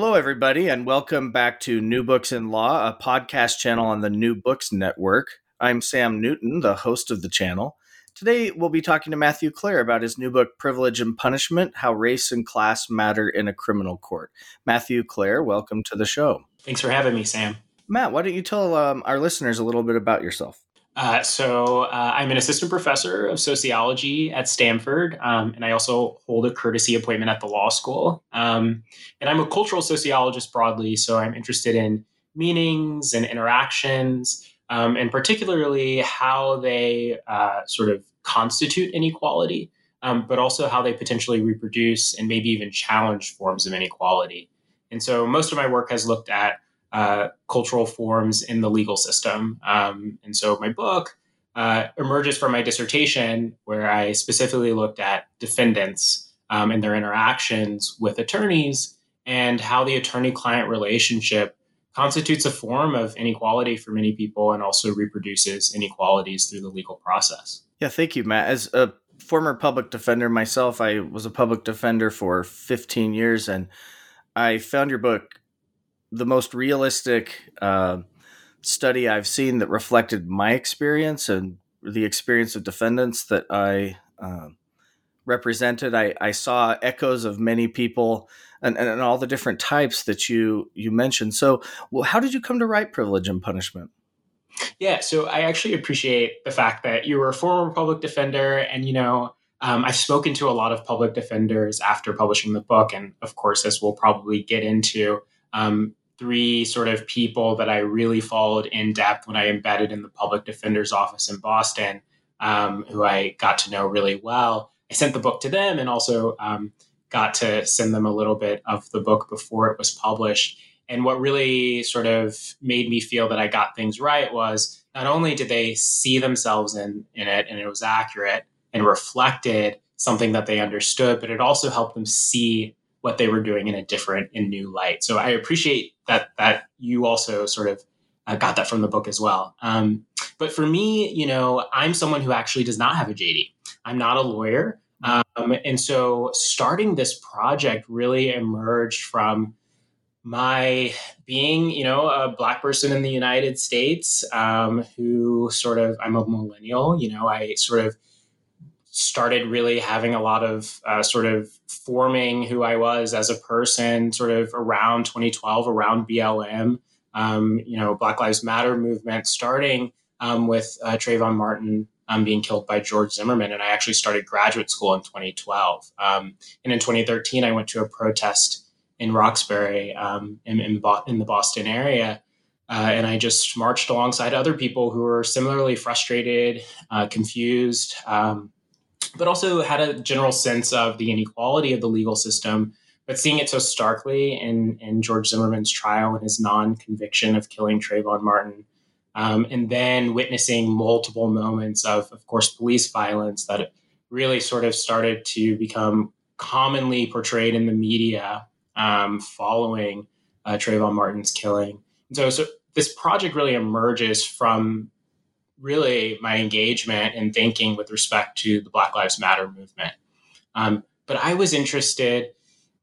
Hello, everybody, and welcome back to New Books in Law, a podcast channel on the New Books Network. I'm Sam Newton, the host of the channel. Today, we'll be talking to Matthew Clair about his new book, Privilege and Punishment How Race and Class Matter in a Criminal Court. Matthew Clair, welcome to the show. Thanks for having me, Sam. Matt, why don't you tell um, our listeners a little bit about yourself? Uh, so uh, I'm an assistant professor of sociology at Stanford, um, and I also hold a courtesy appointment at the law school. Um, and I'm a cultural sociologist broadly, so I'm interested in meanings and interactions, um, and particularly how they uh, sort of constitute inequality, um, but also how they potentially reproduce and maybe even challenge forms of inequality. And so most of my work has looked at uh, cultural forms in the legal system. Um, and so my book uh, emerges from my dissertation, where I specifically looked at defendants um, and their interactions with attorneys and how the attorney client relationship constitutes a form of inequality for many people and also reproduces inequalities through the legal process. Yeah, thank you, Matt. As a former public defender myself, I was a public defender for 15 years and I found your book the most realistic uh, study I've seen that reflected my experience and the experience of defendants that I uh, represented. I, I, saw echoes of many people and, and, all the different types that you you mentioned. So, well, how did you come to write Privilege and Punishment? Yeah, so I actually appreciate the fact that you were a former public defender, and you know. Um, I've spoken to a lot of public defenders after publishing the book, and of course, as we'll probably get into, um, three sort of people that I really followed in depth when I embedded in the public defender's office in Boston, um, who I got to know really well. I sent the book to them and also um, got to send them a little bit of the book before it was published. And what really sort of made me feel that I got things right was not only did they see themselves in, in it and it was accurate and reflected something that they understood, but it also helped them see what they were doing in a different and new light. So I appreciate that that you also sort of uh, got that from the book as well. Um, but for me, you know, I'm someone who actually does not have a JD. I'm not a lawyer, um, and so starting this project really emerged from my being, you know, a black person in the United States um, who sort of I'm a millennial. You know, I sort of started really having a lot of uh, sort of forming who I was as a person, sort of around 2012, around BLM, um, you know, Black Lives Matter movement, starting um, with uh, Trayvon Martin um, being killed by George Zimmerman. And I actually started graduate school in 2012. Um, and in 2013, I went to a protest in Roxbury um, in, in, Bo- in, the Boston area. Uh, and I just marched alongside other people who were similarly frustrated, uh, confused, um, but also had a general sense of the inequality of the legal system. But seeing it so starkly in, in George Zimmerman's trial and his non conviction of killing Trayvon Martin, um, and then witnessing multiple moments of, of course, police violence that really sort of started to become commonly portrayed in the media um, following uh, Trayvon Martin's killing. And so, so this project really emerges from really my engagement and thinking with respect to the Black Lives Matter movement. Um, but I was interested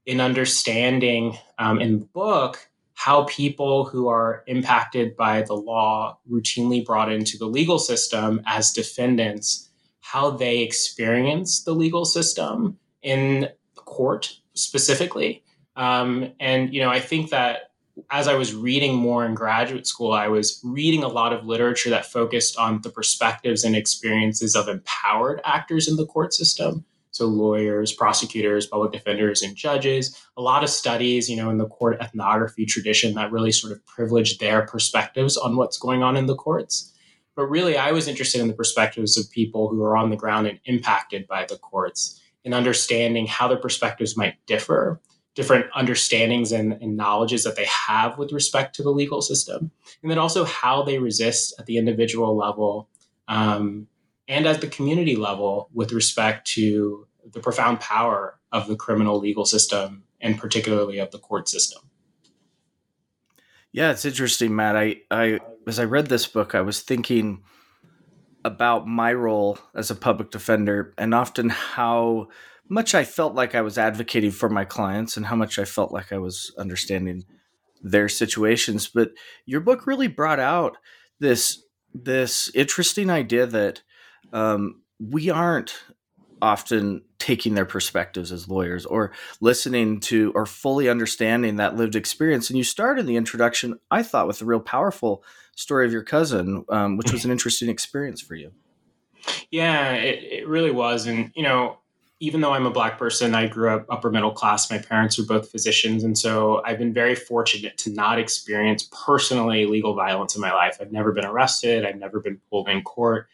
in understanding um, in the book how people who are impacted by the law routinely brought into the legal system as defendants how they experience the legal system in court specifically Um, and you know, I think that as I was reading more in graduate school, I was reading a lot of literature that focused on the perspectives and experiences of empowered actors in the court system. So lawyers, prosecutors, public defenders, and judges. A lot of studies, you know, in the court ethnography tradition that really sort of privileged their perspectives on what's going on in the courts. But really, I was interested in the perspectives of people who are on the ground and impacted by the courts and understanding how their perspectives might differ different understandings and, and, knowledges that they have with respect to the legal system, and then also how they resist at the individual level um, and at the community level with respect to the profound power of the criminal legal system and particularly of the court system. Yeah, it's interesting, Matt. I, I as I read this book, I was thinking about my role as a public defender and often how much I felt like I was advocating for my clients and how much I felt like I was understanding their situations. But your book really brought out this this interesting idea that um, we aren't often taking their perspectives as lawyers or listening to or fully understanding that lived experience. And you start in the introduction, I thought, with a real powerful story of your cousin, um, which was an interesting experience for you. Yeah, it, it really was. And, you know, even though I'm a black person, I grew up upper middle class. My parents were both physicians. And so I've been very fortunate to not experience personally legal violence in my life. I've never been arrested. I've never been pulled in court.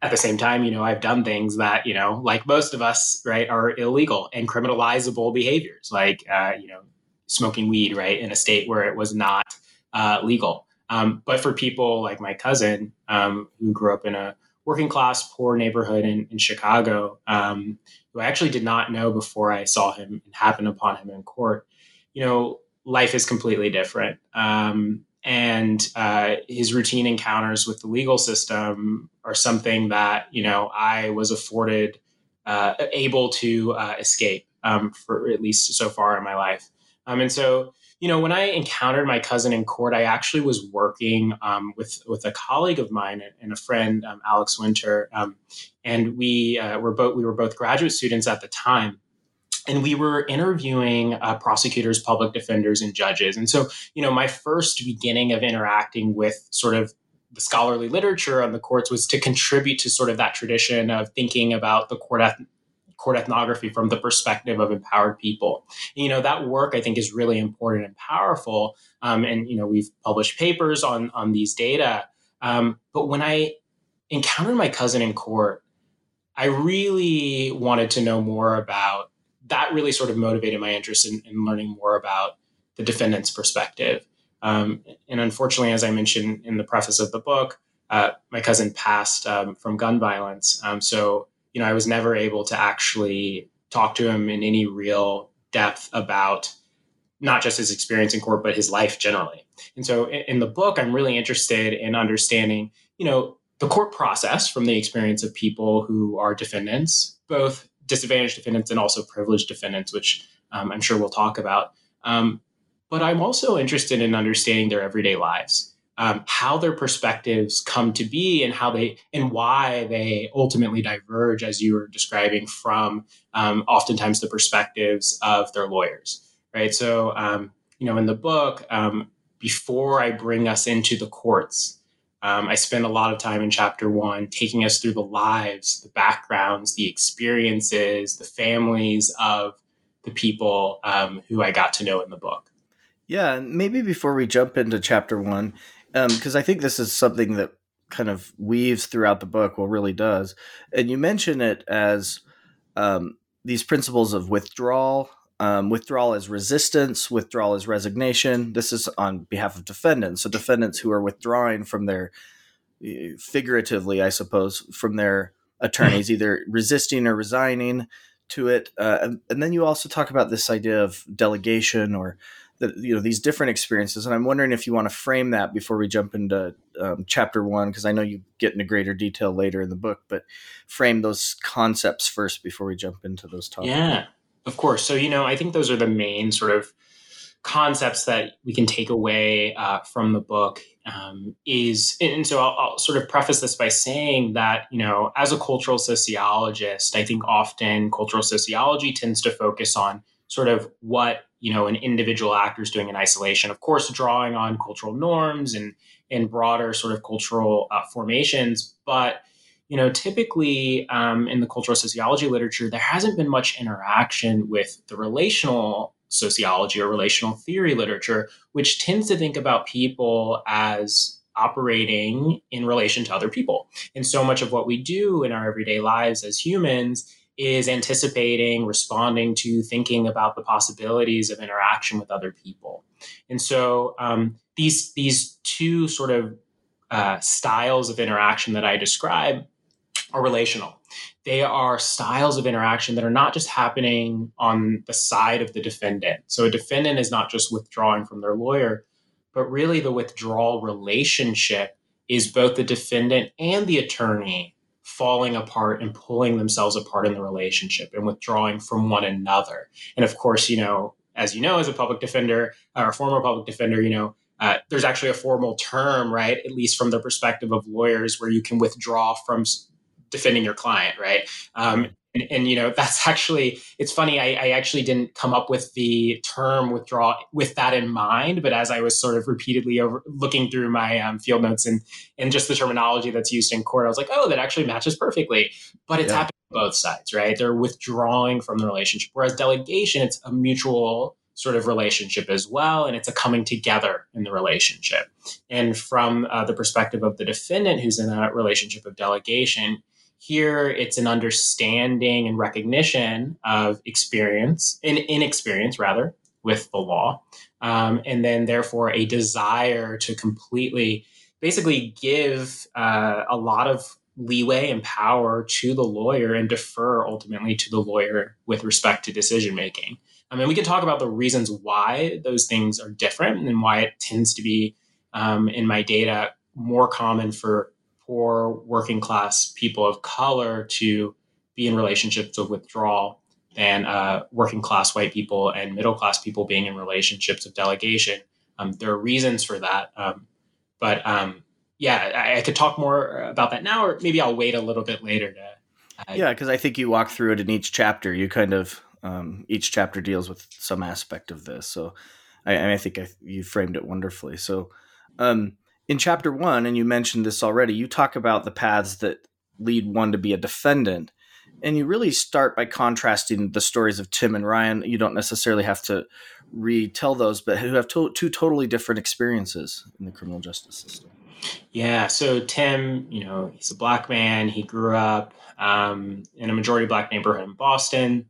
At the same time, you know, I've done things that, you know, like most of us, right, are illegal and criminalizable behaviors, like, uh, you know, smoking weed, right, in a state where it was not uh, legal. Um, but for people like my cousin, um, who grew up in a working class, poor neighborhood in, in Chicago, um, who I actually did not know before I saw him and happened upon him in court, you know, life is completely different. Um, and uh, his routine encounters with the legal system are something that, you know, I was afforded, uh, able to uh, escape um, for at least so far in my life. Um, and so, you know, when I encountered my cousin in court, I actually was working um, with with a colleague of mine and a friend, um, Alex Winter, um, and we uh, were both we were both graduate students at the time. And we were interviewing uh, prosecutors, public defenders, and judges. And so, you know, my first beginning of interacting with sort of the scholarly literature on the courts was to contribute to sort of that tradition of thinking about the court court ethnography from the perspective of empowered people. And, you know, that work I think is really important and powerful. Um, and, you know, we've published papers on, on these data. Um, but when I encountered my cousin in court, I really wanted to know more about that really sort of motivated my interest in, in learning more about the defendant's perspective. Um, and unfortunately, as I mentioned in the preface of the book, uh, my cousin passed um, from gun violence. Um, so you know, I was never able to actually talk to him in any real depth about not just his experience in court, but his life generally. And so in the book, I'm really interested in understanding, you know, the court process from the experience of people who are defendants, both disadvantaged defendants and also privileged defendants, which um, I'm sure we'll talk about. Um, but I'm also interested in understanding their everyday lives um, how their perspectives come to be and how they and why they ultimately diverge, as you were describing, from um, oftentimes the perspectives of their lawyers, right? So, um, you know, in the book, um, before I bring us into the courts, um, I spend a lot of time in chapter one taking us through the lives, the backgrounds, the experiences, the families of the people um, who I got to know in the book. Yeah, maybe before we jump into chapter one, because um, I think this is something that kind of weaves throughout the book. Well, really does, and you mention it as um, these principles of withdrawal. Um, withdrawal is resistance. Withdrawal is resignation. This is on behalf of defendants. So defendants who are withdrawing from their, eh, figuratively, I suppose, from their attorneys, either resisting or resigning to it. Uh, and, and, then you also talk about this idea of delegation or the, you know these different experiences and i'm wondering if you want to frame that before we jump into um, chapter one because i know you get into greater detail later in the book but frame those concepts first before we jump into those topics. Yeah of course. So you know i think those are the main sort of concepts that we can take away uh, from the book um, is and so I'll, I'll, sort of preface this by saying that you know as a cultural sociologist i think often cultural sociology tends to focus on sort of what you know an individual actor is doing in isolation. Of course, drawing on cultural norms and and broader sort of cultural uh, formations, but you know, typically um, in the cultural sociology literature, there hasn't been much interaction with the relational sociology or relational theory literature, which tends to think about people as operating in relation to other people. And so much of what we do in our everyday lives as humans is anticipating, responding to, thinking about the possibilities of interaction with other people. And so um, these these two sort of uh, styles of interaction that I describe are relational. They are styles of interaction that are not just happening on the side of the defendant. So a defendant is not just withdrawing from their lawyer, but really the withdrawal relationship is both the defendant and the attorney falling apart and pulling themselves apart in the relationship and withdrawing from one another. And of course, you know, as you know, as a public defender or a former public defender, you know, uh, there's actually a formal term, right? At least from the perspective of lawyers, where you can withdraw from defending your client, right? Um, and, and, you know that's actually it's funny. I, I, actually didn't come up with the term withdraw with that in mind, but as I was sort of repeatedly over, looking through my um, field notes and and just the terminology that's used in court, I was like, oh, that actually matches perfectly. But it's yeah. happening on both sides, right? They're withdrawing from the relationship, whereas delegation, it's a mutual sort of relationship as well, and it's a coming together in the relationship. And from uh, the perspective of the defendant who's in a relationship of delegation, here, it's an understanding and recognition of experience, in inexperience rather, with the law. Um, and then, therefore, a desire to completely basically give uh, a lot of leeway and power to the lawyer and defer ultimately to the lawyer with respect to decision making. I mean, we can talk about the reasons why those things are different and why it tends to be um, in my data more common for poor working class people of color to be in relationships of withdrawal than uh, working class white people and middle class people being in relationships of delegation. Um, there are reasons for that. Um, but um, yeah, I, I, could talk more about that now, or maybe I'll wait a little bit later to. Uh, yeah, because I think you walk through it in each chapter. You kind of um, each chapter deals with some aspect of this. So I, I think I, you framed it wonderfully. So um, in chapter one, and you mentioned this already, you talk about the paths that lead one to be a defendant. And you really start by contrasting the stories of Tim and Ryan. You don't necessarily have to retell those, but who have to- two totally different experiences in the criminal justice system. Yeah. So Tim, you know, he's a black man. He grew up um, in a majority black neighborhood in Boston.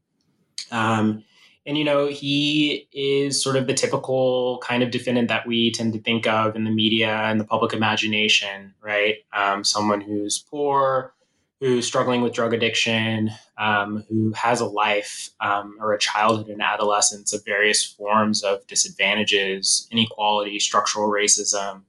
Um, and, you know, he is sort of the typical kind of defendant that we tend to think of in the media and the public imagination, right? Um, someone who's poor, who's struggling with drug addiction, um, who has a life um, or a childhood and adolescence of various forms of disadvantages, inequality, structural racism,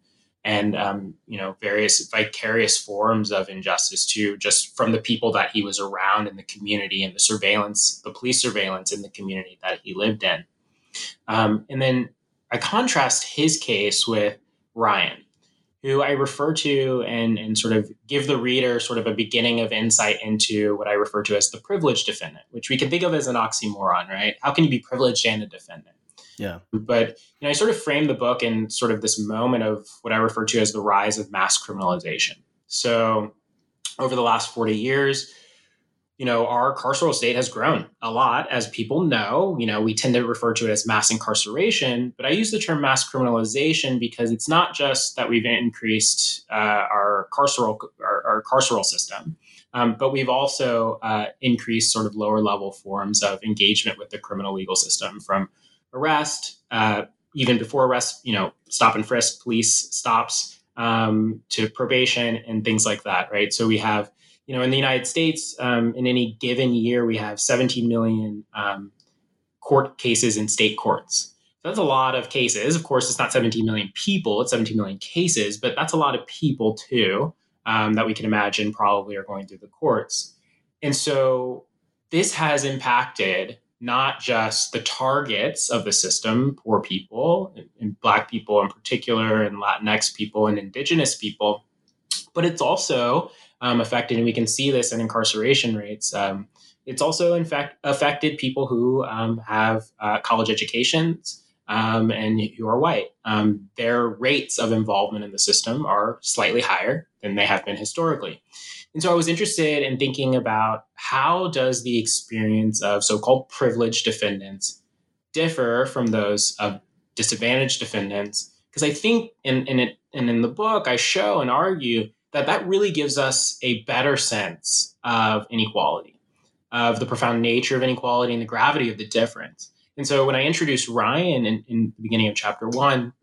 and um, you know various vicarious forms of injustice too just from the people that he was around in the community and the surveillance the police surveillance in the community that he lived in. Um, and then i contrast his case with ryan who i refer to and, and sort of give the reader sort of a beginning of insight into what i refer to as the privileged defendant which we can think of as an oxymoron right? How can you be privileged and a defendant yeah. But you know, I sort of frame the book in sort of this moment of what I refer to as the rise of mass criminalization. So over the last 40 years, you know, our carceral state has grown a lot, as people know. You know, we tend to refer to it as mass incarceration, but I use the term mass criminalization because it's not just that we've increased uh, our carceral our, our carceral system, um, but we've also uh, increased sort of lower level forms of engagement with the criminal legal system, from arrest, uh, even before arrest, you know, stop and frisk, police stops um, to probation and things like that, right? So we have, you know, in the United States, um, in any given year, we have 17 million um, court cases in state courts. So that's a lot of cases. Of course, it's not 17 million people; it's 17 million cases, but that's a lot of people too um, that we can imagine probably are going through the courts. And so this has impacted not just the targets of the system, poor people, and Black people in particular, and Latinx people and Indigenous people, but it's also um, affected, and we can see this in incarceration rates. Um, it's also in fact affected people who um, have uh, college educations um, and who are white. Um, their rates of involvement in the system are slightly higher than they have been historically. And so I was interested in thinking about how does the experience of so-called privileged defendants differ from those of disadvantaged defendants? Because I think in, in it and in the book I show and argue that that really gives us a better sense of inequality, of the profound nature of inequality and the gravity of the difference. And so when I introduced Ryan in, in the beginning of chapter one,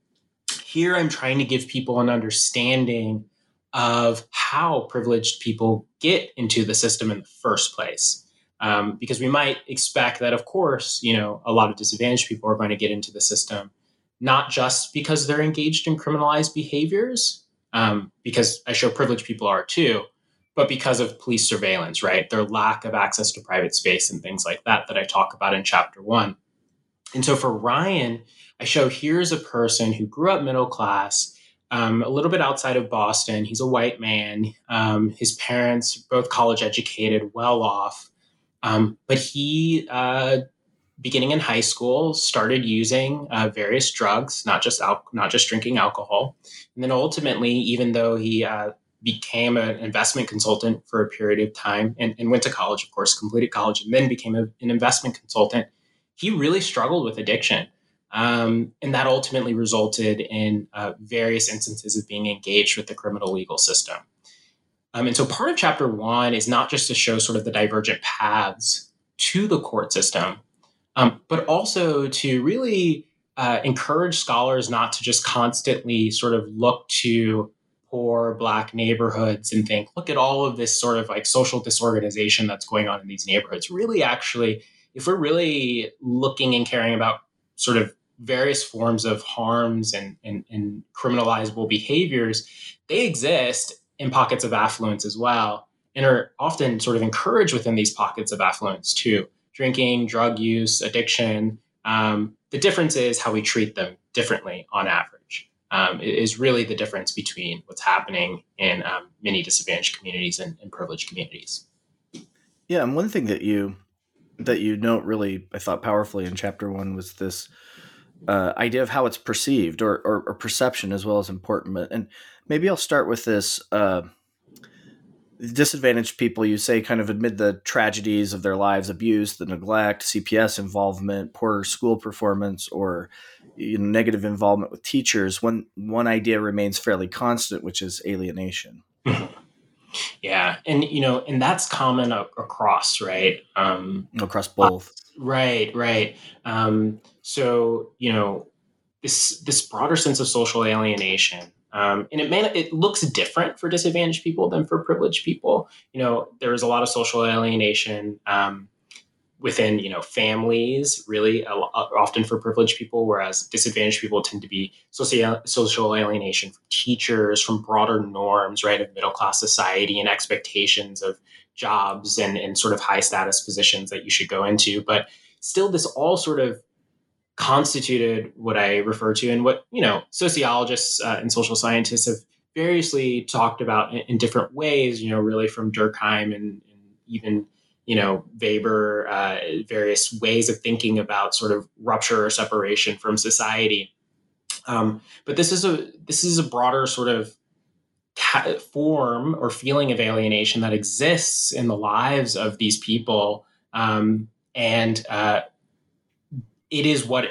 here I'm trying to give people an understanding of how privileged people get into the system in the first place. Um, because we might expect that, of course, you know, a lot of disadvantaged people are going to get into the system, not just because they're engaged in criminalized behaviors, um, because I show privileged people are too, but because of police surveillance, right? Their lack of access to private space and things like that, that I talk about in chapter one. And so for Ryan, I show here's a person who grew up middle class, um, a little bit outside of Boston. He's a white man. Um, his parents, both college educated, well off. Um, but he, uh, beginning in high school, started using uh, various drugs, not just al- not just drinking alcohol. And then ultimately, even though he uh, became an investment consultant for a period of time and, and, went to college, of course, completed college, and then became a, an investment consultant, he really struggled with addiction. Um, and that ultimately resulted in uh, various instances of being engaged with the criminal legal system. Um, and so part of chapter one is not just to show sort of the divergent paths to the court system, um, but also to really uh, encourage scholars not to just constantly sort of look to poor black neighborhoods and think, look at all of this sort of like social disorganization that's going on in these neighborhoods. Really, actually, if we're really looking and caring about sort of various forms of harms and, and, and criminalizable behaviors, they exist in pockets of affluence as well and are often sort of encouraged within these pockets of affluence too. Drinking, drug use, addiction. Um, the difference is how we treat them differently on average. Um, is really the difference between what's happening in um, many disadvantaged communities and, and privileged communities. Yeah, and one thing that you that you note really, I thought powerfully in chapter one was this uh, idea of how it's perceived or, or, or, perception as well as important. And maybe I'll start with this. Uh, disadvantaged people, you say, kind of admit the tragedies of their lives abuse, the neglect, CPS involvement, poor school performance, or you know, negative involvement with teachers. One, one idea remains fairly constant, which is alienation. Yeah, and you know, and that's common across, right? Um, across both. Uh, right, right. Um, so you know, this this broader sense of social alienation, um, and it it looks different for disadvantaged people than for privileged people. You know, there is a lot of social alienation. Um, within you know families really often for privileged people whereas disadvantaged people tend to be social social alienation from teachers from broader norms right of middle class society and expectations of jobs and, and sort of high status positions that you should go into but still this all sort of constituted what i refer to and what you know sociologists uh, and social scientists have variously talked about in, in different ways you know really from durkheim and, and even you know Weber, uh, various ways of thinking about sort of rupture or separation from society. Um, but this is a this is a broader sort of form or feeling of alienation that exists in the lives of these people, um, and uh, it is what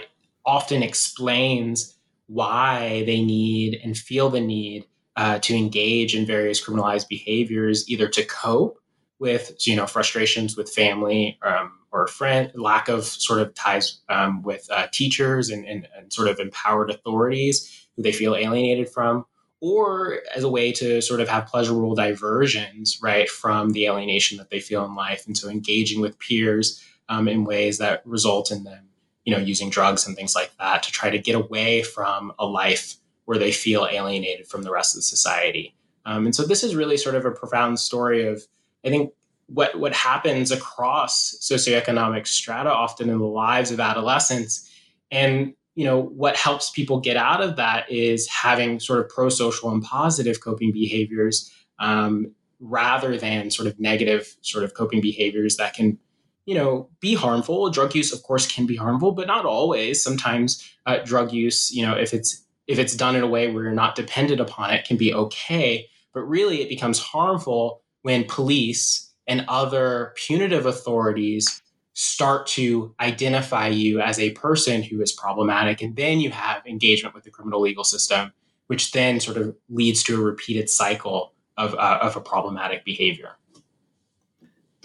often explains why they need and feel the need uh, to engage in various criminalized behaviors, either to cope with you know frustrations with family um, or friend lack of sort of ties um, with uh, teachers and, and, and, sort of empowered authorities who they feel alienated from or as a way to sort of have pleasurable diversions right from the alienation that they feel in life and so engaging with peers um, in ways that result in them you know using drugs and things like that to try to get away from a life where they feel alienated from the rest of society. Um, and so this is really sort of a profound story of I think what what happens across socioeconomic strata often in the lives of adolescents. And you know what helps people get out of that is having sort of pro-social and positive coping behaviors um, rather than sort of negative sort of coping behaviors that can you know, be harmful. Drug use, of course, can be harmful, but not always. Sometimes uh, drug use, you know, if it's if it's done in a way where you're not dependent upon it, can be okay. But really, it becomes harmful when police and other punitive authorities start to identify you as a person who is problematic. And then you have engagement with the criminal legal system, which then sort of leads to a repeated cycle of, uh, of a problematic behavior.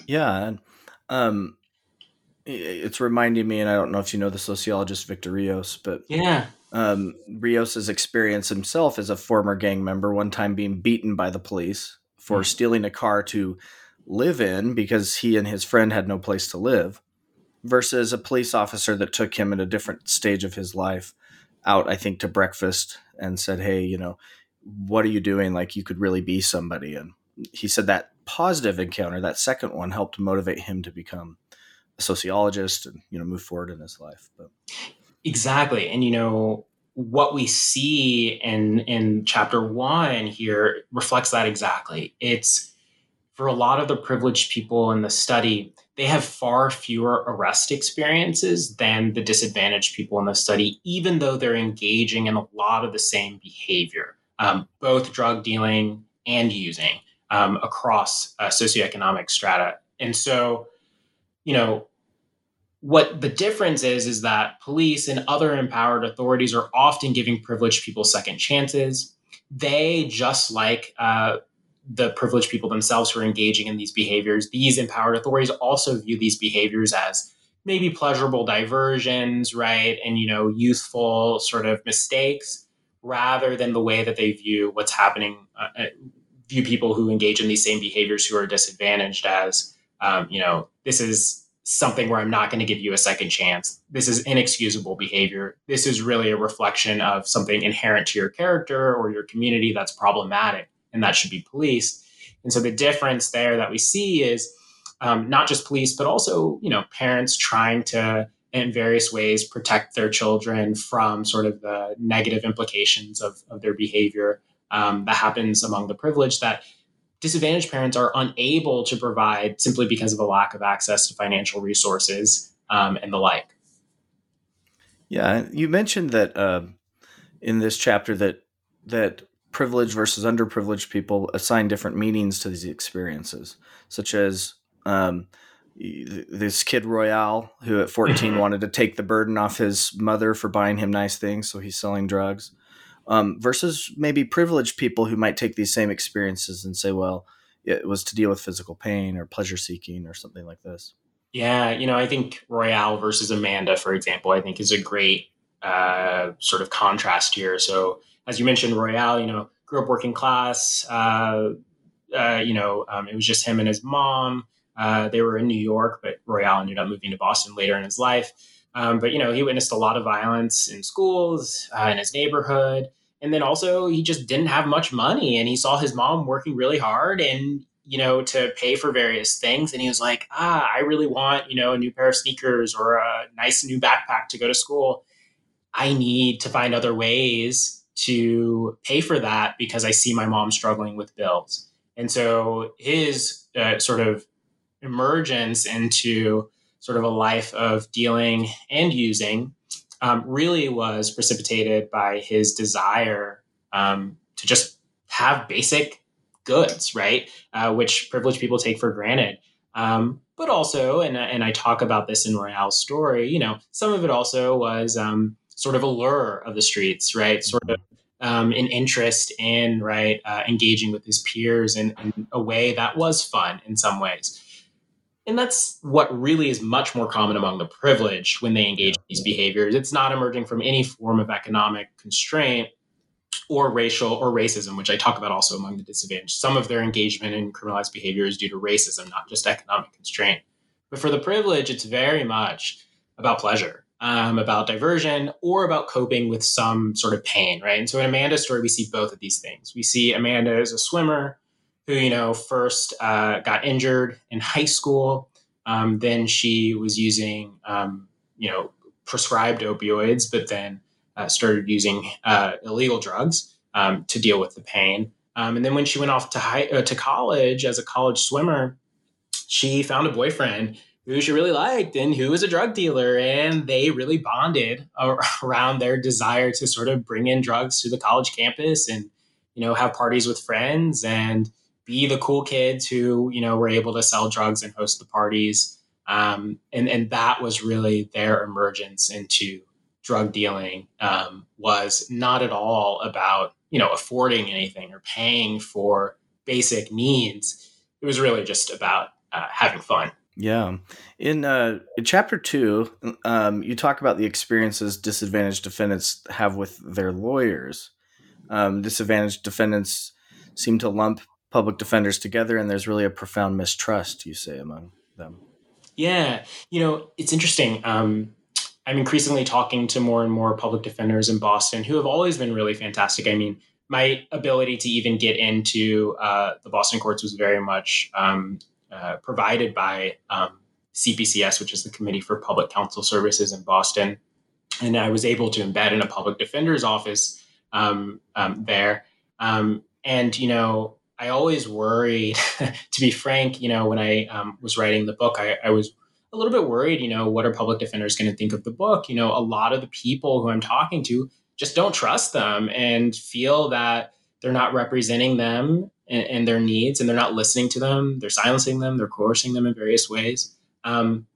Yeah. Um, it's reminding me, and I don't know if you know the sociologist Victor Rios, but yeah, um, Rios's experience himself as a former gang member, one time being beaten by the police for mm-hmm. stealing a car to live in because he and his friend had no place to live, versus a police officer that took him at a different stage of his life out, I think, to breakfast and said, Hey, you know, what are you doing? Like, you could really be somebody. And he said that positive encounter, that second one, helped motivate him to become a sociologist and, you know, move forward in his life. But exactly. And, you know, what we see in in chapter one here reflects that exactly. It's for a lot of the privileged people in the study, they have far fewer arrest experiences than the disadvantaged people in the study, even though they're engaging in a lot of the same behavior, um, both drug dealing and using um, across uh, socioeconomic strata. And so, you know, what the difference is is that police and other empowered authorities are often giving privileged people second chances. They, just like uh, the privileged people themselves who are engaging in these behaviors, these empowered authorities also view these behaviors as maybe pleasurable diversions, right? And, you know, youthful sort of mistakes rather than the way that they view what's happening, uh, view people who engage in these same behaviors who are disadvantaged as, um, you know, this is something where I'm not going to give you a second chance. This is inexcusable behavior. This is really a reflection of something inherent to your character or your community that's problematic and that should be policed. And so the difference there that we see is um, not just police, but also you know parents trying to in various ways protect their children from sort of the negative implications of, of their behavior um, that happens among the privileged that disadvantaged parents are unable to provide simply because of a lack of access to financial resources um, and the like. Yeah, you mentioned that uh, in this chapter that that privileged versus underprivileged people assign different meanings to these experiences, such as um, this kid Royale, who at 14 wanted to take the burden off his mother for buying him nice things, so he's selling drugs, um, versus maybe privileged people who might take these same experiences and say, well, it was to deal with physical pain or pleasure seeking or something like this. Yeah, you know, I think Royale versus Amanda, for example, I think is a great uh, sort of contrast here. So as you mentioned, Royale, you know, grew up working class. Uh, uh, you know, um, it was just him and his mom. Uh, they were in New York, but Royale ended up moving to Boston later in his life. Um, but you know, he witnessed a lot of violence in schools, uh, in his neighborhood, and then also he just didn't have much money, and he saw his mom working really hard, and you know, to pay for various things, and he was like, ah, I really want you know a new pair of sneakers or a nice new backpack to go to school. I need to find other ways to pay for that because I see my mom struggling with bills. And so his uh, sort of emergence into sort of a life of dealing and using um, really was precipitated by his desire um, to just have basic goods, right? Uh, which privileged people take for granted. Um, but also, and, and I talk about this in Royale's story, you know, some of it also was um, sort of a lure of the streets, right? Sort of um, an interest in right uh, engaging with his peers in, in, a way that was fun in some ways. And that's what really is much more common among the privileged when they engage in these behaviors. It's not emerging from any form of economic constraint or racial or racism, which I talk about also among the disadvantaged. Some of their engagement in criminalized behavior is due to racism, not just economic constraint. But for the privileged, it's very much about pleasure um, about diversion or about coping with some sort of pain, right? And so in Amanda's story, we see both of these things. We see Amanda as a swimmer who, you know, first uh, got injured in high school. Um, then she was using, um, you know, prescribed opioids, but then uh, started using uh, illegal drugs um, to deal with the pain. Um, and then when she went off to high, uh, to college as a college swimmer, she found a boyfriend who she really liked and who was a drug dealer. And they really bonded around their desire to sort of bring in drugs to the college campus and, you know, have parties with friends and be the cool kids who, you know, were able to sell drugs and host the parties. Um, and, and that was really their emergence into drug dealing um, was not at all about, you know, affording anything or paying for basic needs. It was really just about uh, having fun. Yeah. In, uh, in chapter two, um, you talk about the experiences disadvantaged defendants have with their lawyers. Um, disadvantaged defendants seem to lump public defenders together, and there's really a profound mistrust, you say, among them. Yeah. You know, it's interesting. Um, I'm increasingly talking to more and more public defenders in Boston who have always been really fantastic. I mean, my ability to even get into uh, the Boston courts was very much um, uh, provided by um, CPCS, which is the Committee for Public Counsel Services in Boston. And I was able to embed in a public defender's office um, um there. Um, and, you know, I always worried, to be frank, you know, when I um, was writing the book, I, I was a little bit worried, you know, what are public defenders going to think of the book? You know, a lot of the people who I'm talking to just don't trust them and feel that they're not representing them and, and, their needs, and they're not listening to them. They're silencing them. They're coercing them in various ways. Um,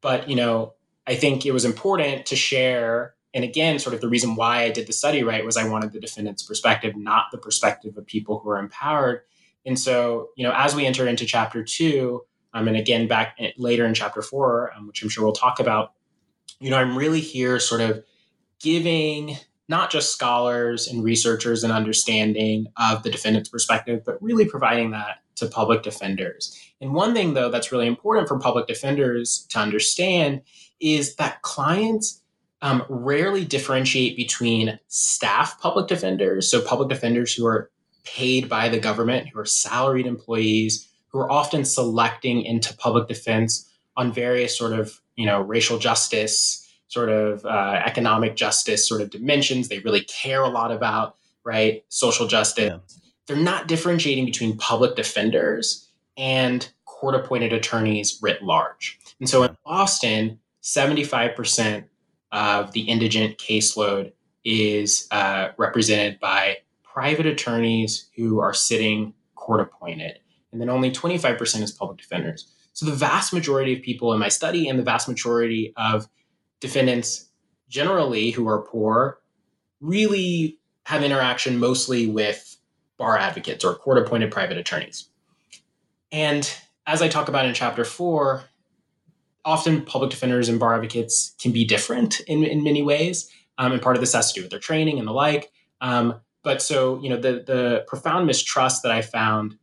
but you know, I think it was important to share. And again, sort of the reason why I did the study right was I wanted the defendant's perspective, not the perspective of people who are empowered. And so, you know, as we enter into chapter two, um, and again back later in chapter four, um, which I'm sure we'll talk about, you know, I'm really here sort of giving not just scholars and researchers an understanding of the defendant's perspective, but really providing that to public defenders. And one thing, though, that's really important for public defenders to understand is that clients um, rarely differentiate between staff public defenders, so public defenders who are paid by the government, who are salaried employees, who are often selecting into public defense on various sort of you know racial justice sort of uh, economic justice sort of dimensions. They really care a lot about right social justice. Yeah. They're not differentiating between public defenders and court appointed attorneys writ large. And so in Boston, 75% of the indigent caseload is uh, represented by private attorneys who are sitting court appointed. And then only 25% is public defenders. So the vast majority of people in my study and the vast majority of defendants generally who are poor really have interaction mostly with bar advocates or court appointed private attorneys. And as I talk about in chapter four, often public defenders and bar advocates can be different in, in many ways. Um, and part of this has to do with their training and the like. Um, but so, you know, the, the profound mistrust that I found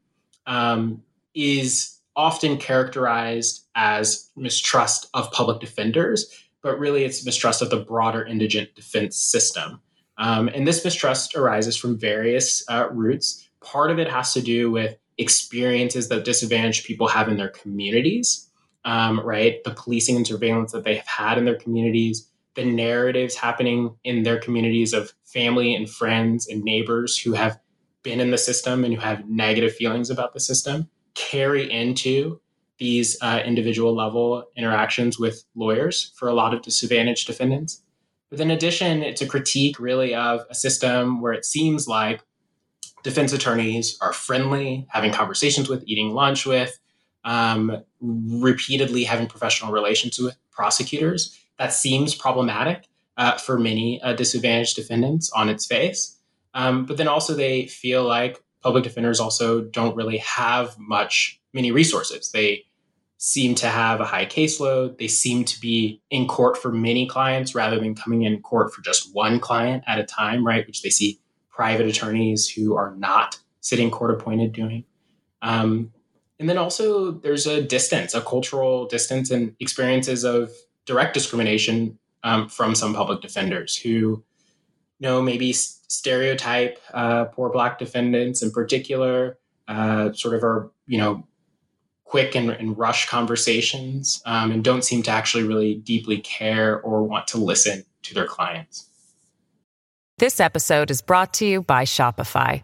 um, is often characterized as mistrust of public defenders but really it's mistrust of the broader indigent defense system. Um, and this mistrust arises from various uh, roots. Part of it has to do with experiences that disadvantaged people have in their communities, um, right? The policing and surveillance that they have had in their communities, the narratives happening in their communities of family and friends and neighbors who have been in the system and who have negative feelings about the system carry into these uh, individual level interactions with lawyers for a lot of disadvantaged defendants. But in addition, it's a critique really of a system where it seems like defense attorneys are friendly, having conversations with, eating lunch with, um, repeatedly having professional relations with prosecutors. That seems problematic uh, for many uh, disadvantaged defendants on its face. Um, but then also, they feel like public defenders also don't really have much many resources. They seem to have a high caseload. They seem to be in court for many clients rather than coming in court for just one client at a time, right? Which they see private attorneys who are not sitting court appointed doing. Um, and then also there's a distance, a cultural distance and experiences of direct discrimination um, from some public defenders who you know maybe stereotype uh, poor black defendants in particular uh, sort of are you know quick and, and rush conversations um, and don't seem to actually really deeply care or want to listen to their clients. This episode is brought to you by Shopify.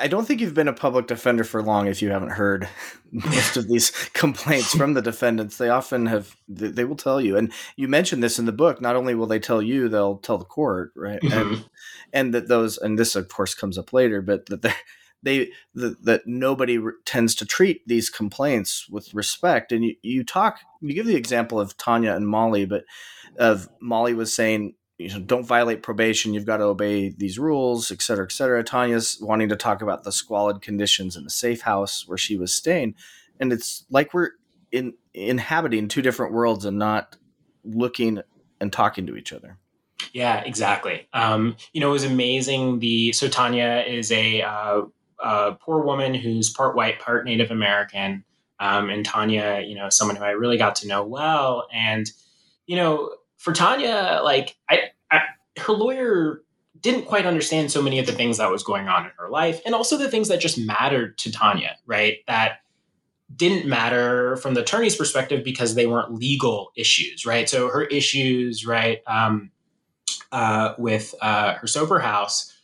I don't think you've been a public defender for long if you haven't heard most of these complaints from the defendants. They often have, they will tell you. And you mentioned this in the book. Not only will they tell you, they'll tell the court, right? Mm-hmm. And, and that those, and this of course comes up later, but that they, they that, that nobody re- tends to treat these complaints with respect. And you, you talk, you give the example of Tanya and Molly, but of Molly was saying, you know, don't violate probation. You've got to obey these rules, et cetera, et cetera. Tanya's wanting to talk about the squalid conditions in the safe house where she was staying, and it's like we're in inhabiting two different worlds and not looking and talking to each other. Yeah, exactly. Um, you know, it was amazing. The so Tanya is a, uh, a poor woman who's part white, part Native American, um, and Tanya, you know, someone who I really got to know well, and you know for Tanya, like I, I, her lawyer didn't quite understand so many of the things that was going on in her life, and also the things that just mattered to Tanya, right? That didn't matter from the attorney's perspective because they weren't legal issues, right? So her issues, right, um, uh, with uh, her sober house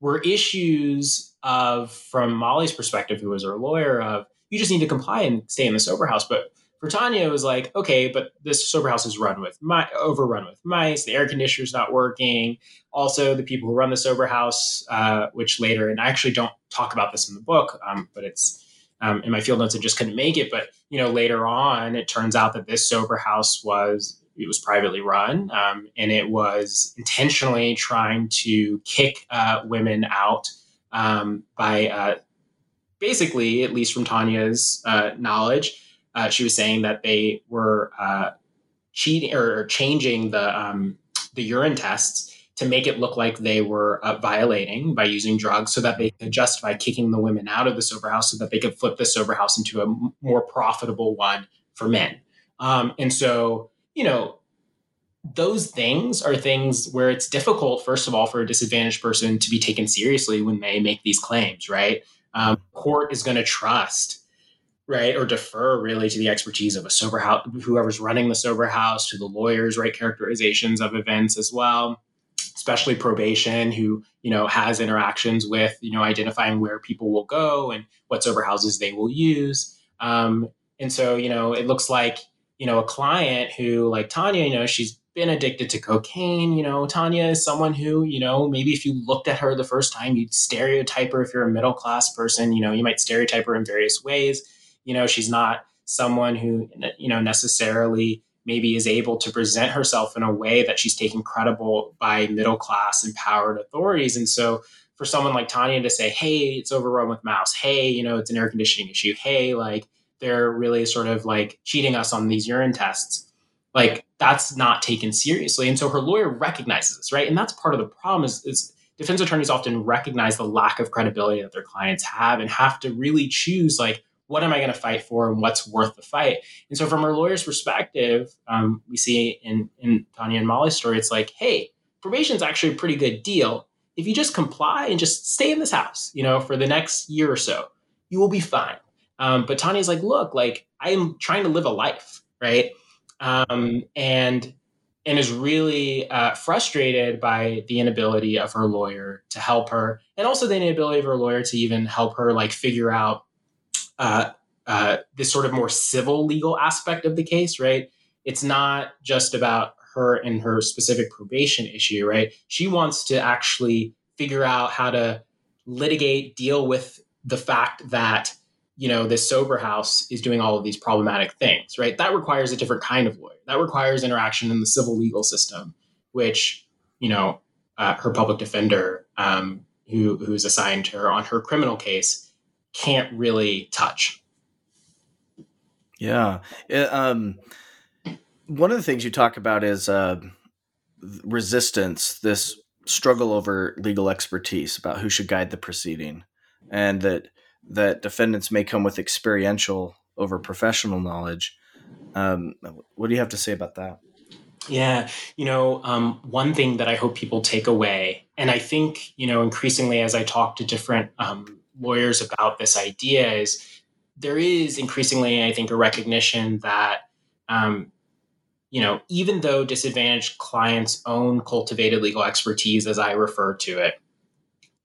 were issues of, from Molly's perspective, who was her lawyer, of you just need to comply and stay in the sober house, but for Tanya, it was like, okay, but this sober house is run with my overrun with mice. The air conditioner's not working. Also, the people who run the sober house, uh, which later, and I actually don't talk about this in the book, um, but it's um, in my field notes. I just couldn't make it. But you know, later on, it turns out that this sober house was it was privately run, um, and it was intentionally trying to kick uh, women out um, by uh, basically, at least from Tanya's uh, knowledge uh, she was saying that they were uh, cheating or changing the um, the urine tests to make it look like they were uh, violating by using drugs so that they could justify kicking the women out of the sober house so that they could flip the sober house into a m- more profitable one for men. Um, and so, you know, those things are things where it's difficult, first of all, for a disadvantaged person to be taken seriously when they make these claims, right? Um, court is going to trust right or defer really to the expertise of a sober house whoever's running the sober house to the lawyers right characterizations of events as well especially probation who you know has interactions with you know identifying where people will go and what sober houses they will use. Um, and so you know it looks like you know a client who like tanya you know she's been addicted to cocaine you know tanya is someone who you know maybe if you looked at her the first time you'd stereotype her if you're a middle class person you know you might stereotype her in various ways you know, she's not someone who, you know, necessarily maybe is able to present herself in a way that she's taken credible by middle class empowered authorities. And so for someone like Tanya to say, hey, it's overrun with mouse. Hey, you know, it's an air conditioning issue. Hey, like they're really sort of like cheating us on these urine tests. Like that's not taken seriously. And so her lawyer recognizes this, right? And that's part of the problem is, is defense attorneys often recognize the lack of credibility that their clients have and have to really choose like what am I going to fight for and what's worth the fight? And so, from our lawyer's perspective, um, we see in, in Tanya and Molly's story, it's like, hey, probation is actually a pretty good deal. If you just comply and just stay in this house, you know, for the next year or so, you will be fine. Um, but Tanya's like, look, like I am trying to live a life, right? Um, and and is really uh, frustrated by the inability of her lawyer to help her, and also the inability of her lawyer to even help her like figure out uh, uh, this sort of more civil legal aspect of the case, right? It's not just about her and her specific probation issue, right? She wants to actually figure out how to litigate, deal with the fact that you know this sober house is doing all of these problematic things, right? That requires a different kind of lawyer. That requires interaction in the civil legal system, which you know uh, her public defender, um, who who's assigned to her on her criminal case, can't really touch. Yeah. It, um, one of the things you talk about is uh, resistance, this struggle over legal expertise about who should guide the proceeding, and that that defendants may come with experiential over professional knowledge. Um, what do you have to say about that? Yeah, you know, um, one thing that I hope people take away, and I think, you know, increasingly as I talk to different um, lawyers about this idea, is there is increasingly, I think, a recognition that, um, you know, even though disadvantaged clients own cultivated legal expertise, as I refer to it,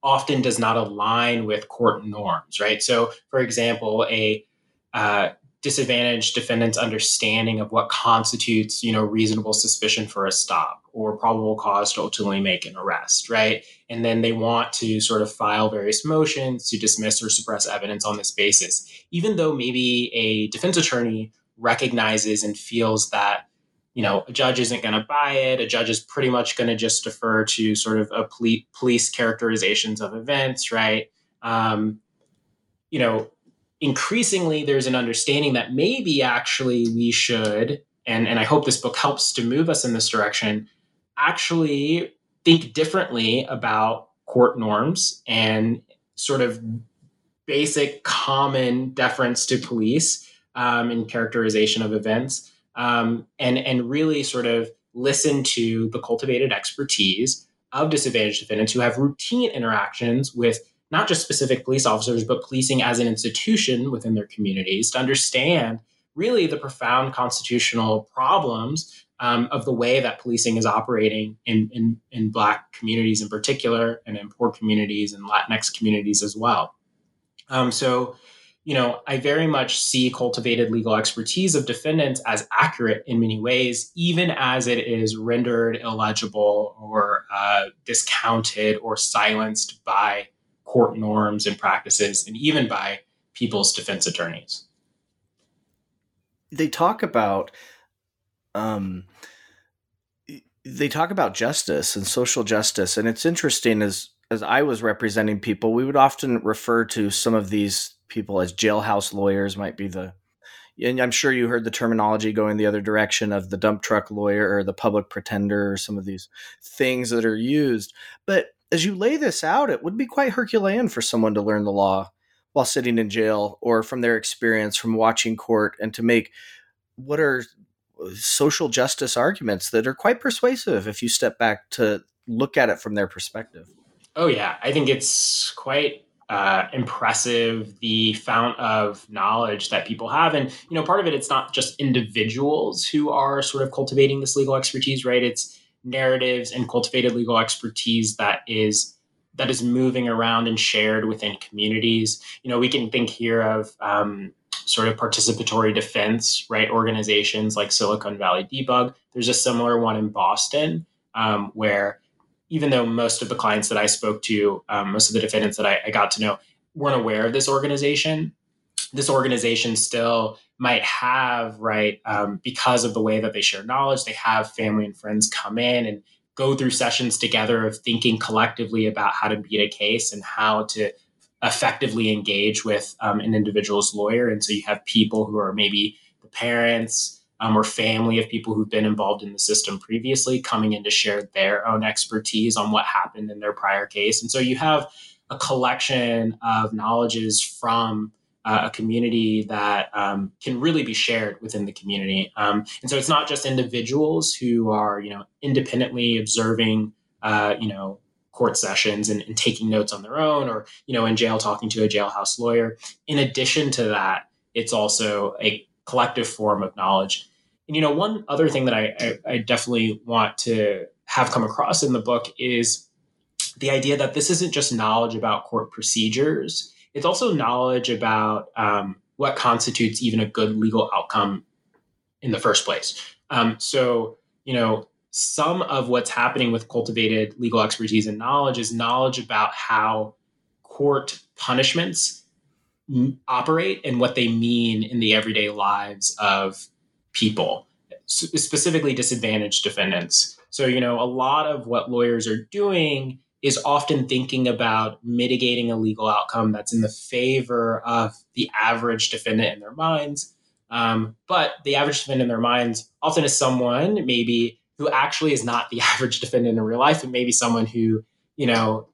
often does not align with court norms, right? So, for example, a uh, disadvantaged defendant's understanding of what constitutes, you know, reasonable suspicion for a stop or probable cause to ultimately make an arrest, right? And then they want to sort of file various motions to dismiss or suppress evidence on this basis, even though maybe a defense attorney recognizes and feels that you know, a judge isn't going to buy it. A judge is pretty much going to just defer to sort of a poli- police characterizations of events, right? Um, you know, increasingly there's an understanding that maybe actually we should, and, and I hope this book helps to move us in this direction, actually think differently about court norms and sort of basic common deference to police um, in characterization of events um, and and really sort of listen to the cultivated expertise of disadvantaged defendants who have routine interactions with not just specific police officers, but policing as an institution within their communities to understand really the profound constitutional problems um, of the way that policing is operating in, in, in Black communities in particular, and in poor communities and Latinx communities as well. Um, so, you know, I very much see cultivated legal expertise of defendants as accurate in many ways, even as it is rendered illegible or uh, discounted or silenced by court norms and practices, and even by people's defense attorneys. They talk about, um, they talk about justice and social justice, and it's interesting as as I was representing people, we would often refer to some of these people as jailhouse lawyers might be the and I'm sure you heard the terminology going the other direction of the dump truck lawyer or the public pretender or some of these things that are used. But as you lay this out, it would be quite Herculean for someone to learn the law while sitting in jail or from their experience from watching court and to make what are social justice arguments that are quite persuasive if you step back to look at it from their perspective. Oh, yeah. I think it's quite uh, impressive the fount of knowledge that people have and you know part of it it's not just individuals who are sort of cultivating this legal expertise right it's narratives and cultivated legal expertise that is that is moving around and shared within communities. You know we can think here of um, sort of participatory defense right? Organizations like Silicon Valley De-Bug. There's a similar one in boston um, where even though most of the clients that I spoke to, um, most of the defendants that I, I, got to know, weren't aware of this organization, this organization still might have, right, um, because of the way that they share knowledge, they have family and friends come in and go through sessions together of thinking collectively about how to beat a case and how to effectively engage with um, an individual's lawyer. And so you have people who are maybe the parents, um, or family of people who've been involved in the system previously coming in to share their own expertise on what happened in their prior case. And so you have a collection of knowledges from uh, a community that um, can really be shared within the community. Um, and so it's not just individuals who are, you know, independently observing, uh, you know, court sessions and, and, taking notes on their own or, you know, in jail talking to a jailhouse lawyer. In addition to that, it's also a collective form of knowledge. And you know, one other thing that I, I, I definitely want to have come across in the book is the idea that this isn't just knowledge about court procedures; it's also knowledge about um, what constitutes even a good legal outcome in the first place. Um, so, you know, some of what's happening with cultivated legal expertise and knowledge is knowledge about how court punishments operate and what they mean in the everyday lives of people, specifically disadvantaged defendants. So, you know, a lot of what lawyers are doing is often thinking about mitigating a legal outcome that's in the favor of the average defendant in their minds. Um, but the average defendant in their minds often is someone maybe who actually is not the average defendant in real life, and maybe someone who you know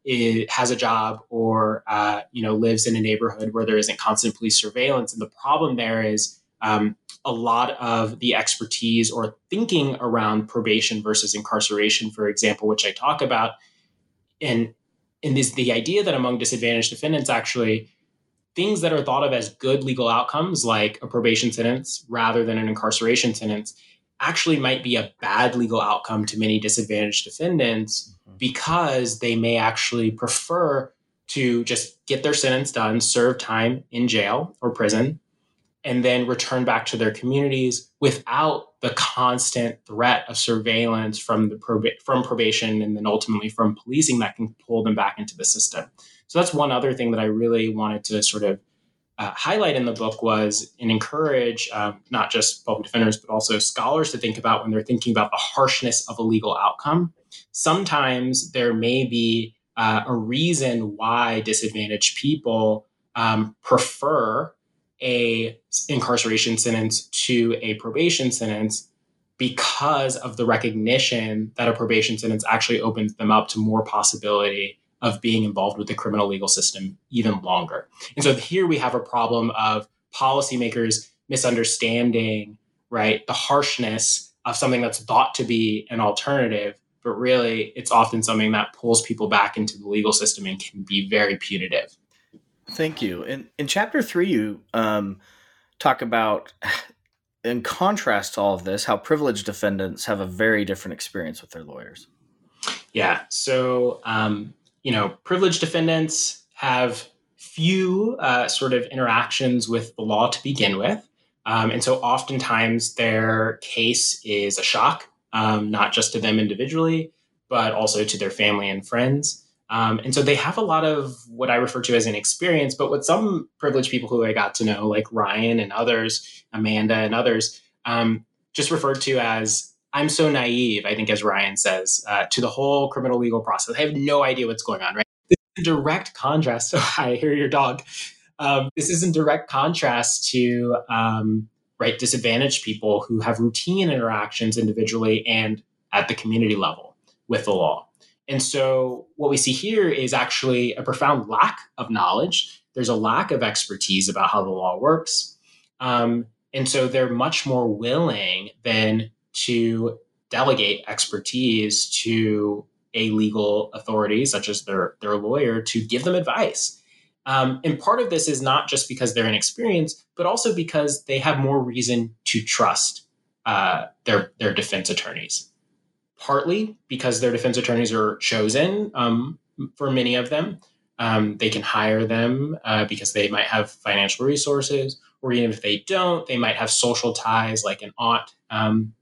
has a job or uh, you know lives in a neighborhood where there isn't constant police surveillance. And the problem there is um, a lot of the expertise or thinking around probation versus incarceration, for example, which I talk about, and and this the idea that among disadvantaged defendants, actually, things that are thought of as good legal outcomes, like a probation sentence rather than an incarceration sentence, actually might be a bad legal outcome to many disadvantaged defendants mm-hmm. because they may actually prefer to just get their sentence done, serve time in jail or prison, and then return back to their communities without the constant threat of surveillance from the from probation and then ultimately from policing that can pull them back into the system. So that's one other thing that I really wanted to sort of uh, highlight in the book was and encourage um, not just public defenders but also scholars to think about when they're thinking about the harshness of a legal outcome. Sometimes there may be uh, a reason why disadvantaged people um, prefer a incarceration sentence to a probation sentence because of the recognition that a probation sentence actually opens them up to more possibility of being involved with the criminal legal system even longer. And so here we have a problem of policymakers misunderstanding, right, the harshness of something that's thought to be an alternative, but really it's often something that pulls people back into the legal system and can be very punitive. Thank you. In in chapter three, you um, talk about, in contrast to all of this, how privileged defendants have a very different experience with their lawyers. Yeah. So um, you know, privileged defendants have few uh, sort of interactions with the law to begin with. Um, and so oftentimes their case is a shock, um, not just to them individually, but also to their family and friends. Um, and so they have a lot of what I refer to as an experience, but what some privileged people who I got to know, like Ryan and others, Amanda and others, um, just referred to as I'm so naive, I think, as Ryan says, uh, to the whole criminal legal process. I have no idea what's going on, right? This is in direct contrast. So I hear your dog. Um, this is in direct contrast to um, right disadvantaged people who have routine interactions individually and at the community level with the law. And so what we see here is actually a profound lack of knowledge. There's a lack of expertise about how the law works. Um, and so they're much more willing than to delegate expertise to a legal authority, such as their, their lawyer, to give them advice. Um, and part of this is not just because they're inexperienced, but also because they have more reason to trust uh, their, their defense attorneys. Partly because their defense attorneys are chosen um, for many of them. Um, they can hire them uh, because they might have financial resources, or even if they don't, they might have social ties like an aunt um,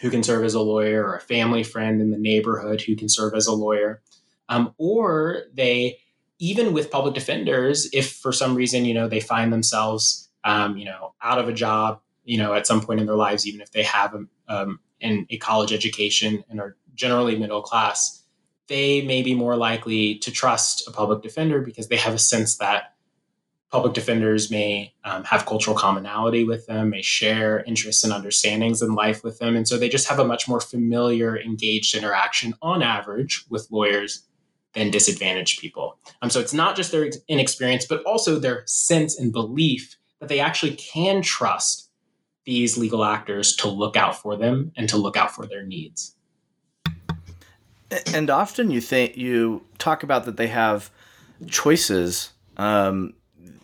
who can serve as a lawyer or a family friend in the neighborhood who can serve as a lawyer. Um, or they, even with public defenders, if for some reason, you know, they find themselves, um, you know, out of a job, you know, at some point in their lives, even if they have um, um in a college education and are generally middle class, they may be more likely to trust a public defender because they have a sense that public defenders may um, have cultural commonality with them, may share interests and understandings in life with them. And so they just have a much more familiar, engaged interaction on average with lawyers than disadvantaged people. Um, so it's not just their inexperience, but also their sense and belief that they actually can trust these legal actors to look out for them and to look out for their needs. And often you think you talk about that they have choices um,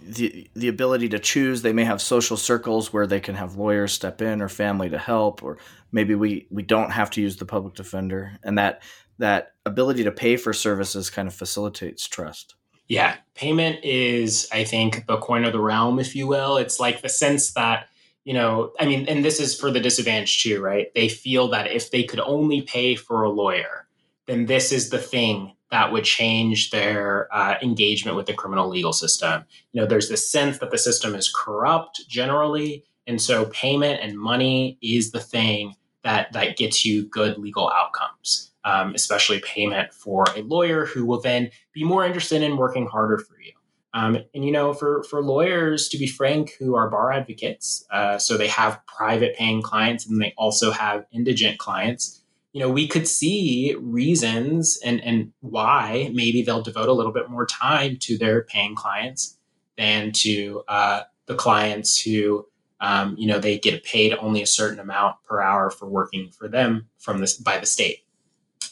the the ability to choose. They may have social circles where they can have lawyers step in or family to help, or maybe we we don't have to use the public defender, and that that ability to pay for services kind of facilitates trust. Yeah, payment is, I think, the coin of the realm, if you will. It's like the sense that you know, I mean, and this is for the disadvantaged too, right? They feel that if they could only pay for a lawyer, then this is the thing that would change their uh, engagement with the criminal legal system. You know, there's this sense that the system is corrupt generally, and so payment and money is the thing that that gets you good legal outcomes. Um, especially payment for a lawyer who will then be more interested in working harder for you. Um, and you know, for for lawyers, to be frank, who are bar advocates, uh, so they have private paying clients and they also have indigent clients you know, we could see reasons and, and why maybe they'll devote a little bit more time to their paying clients than to uh, the clients who um, you know, they get paid only a certain amount per hour for working for them from this by the state.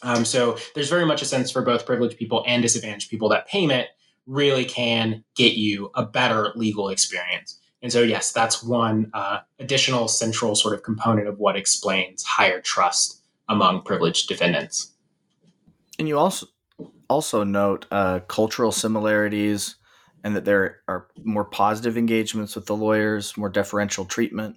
Um, so there's very much a sense for both privileged people and disadvantaged people that payment really can get you a better legal experience. And so, yes, that's one uh, additional central sort of component of what explains higher trust among privileged defendants. And you also also note uh, cultural similarities and that there are more positive engagements with the lawyers, more deferential treatment.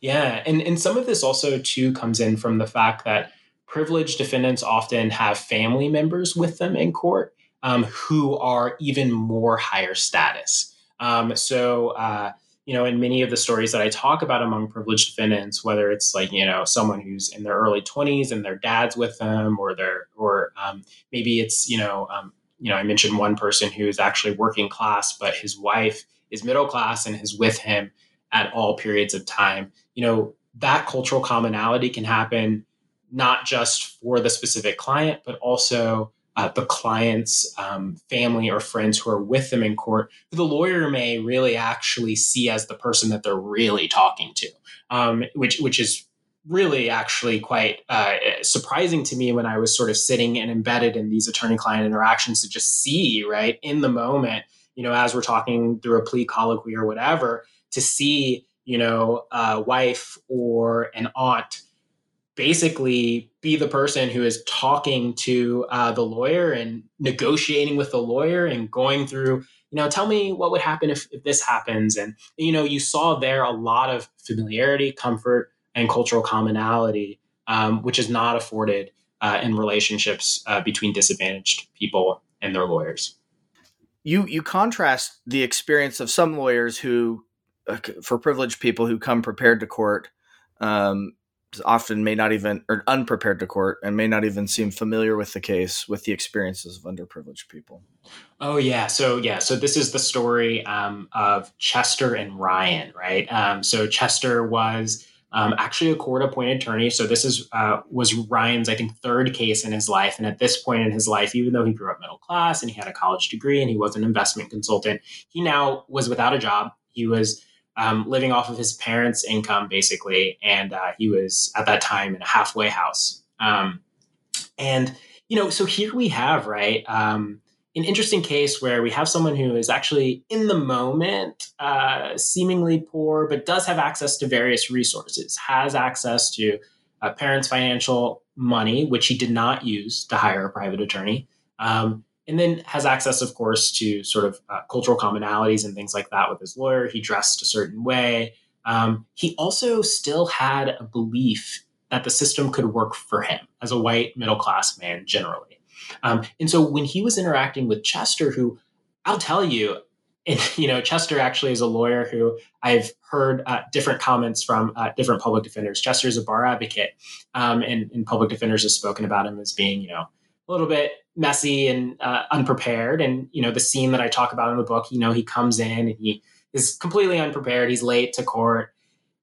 Yeah, and and some of this also too comes in from the fact that privileged defendants often have family members with them in court um, who are even more higher status. Um, so. Uh, you know, in many of the stories that I talk about among privileged defendants, whether it's like you know someone who's in their early twenties and their dad's with them, or their or um, maybe it's you know um, you know I mentioned one person who's actually working class, but his wife is middle class and is with him at all periods of time. You know that cultural commonality can happen not just for the specific client, but also uh, the client's um, family or friends who are with them in court, who the lawyer may really actually see as the person that they're really talking to, um, which which is really actually quite uh, surprising to me when I was sort of sitting and embedded in these attorney-client interactions to just see right in the moment, you know, as we're talking through a plea colloquy or whatever, to see you know a wife or an aunt basically be the person who is talking to uh, the lawyer and negotiating with the lawyer and going through you know tell me what would happen if, if this happens. And you know you saw there a lot of familiarity comfort and cultural commonality um, which is not afforded uh, in relationships uh, between disadvantaged people and their lawyers. You you contrast the experience of some lawyers who uh, for privileged people who come prepared to court um, often may not even or unprepared to court and may not even seem familiar with the case with the experiences of underprivileged people. Oh yeah. So yeah. So this is the story um, of chester and ryan right? Um, so chester was um, actually a court appointed attorney. So this is uh, was ryan's i think third case in his life. And at this point in his life even though he grew up middle class and he had a college degree and he was an investment consultant he now was without a job. He was um, living off of his parents' income, basically. And uh, he was at that time in a halfway house. Um, and, you know, so here we have, right, um, an interesting case where we have someone who is actually in the moment, uh, seemingly poor, but does have access to various resources, has access to uh, parents' financial money, which he did not use to hire a private attorney. Um, and then has access, of course, to sort of uh, cultural commonalities and things like that with his lawyer. He dressed a certain way. Um, he also still had a belief that the system could work for him as a white middle class man generally. Um, and so when he was interacting with Chester, who I'll tell you, and you know, Chester actually is a lawyer who I've heard uh, different comments from uh, different public defenders. Chester is a bar advocate, um, and, and public defenders have spoken about him as being, you know, a little bit messy and uh, unprepared. And you know, the scene that I talk about in the book, you know, he comes in and he is completely unprepared. He's late to court,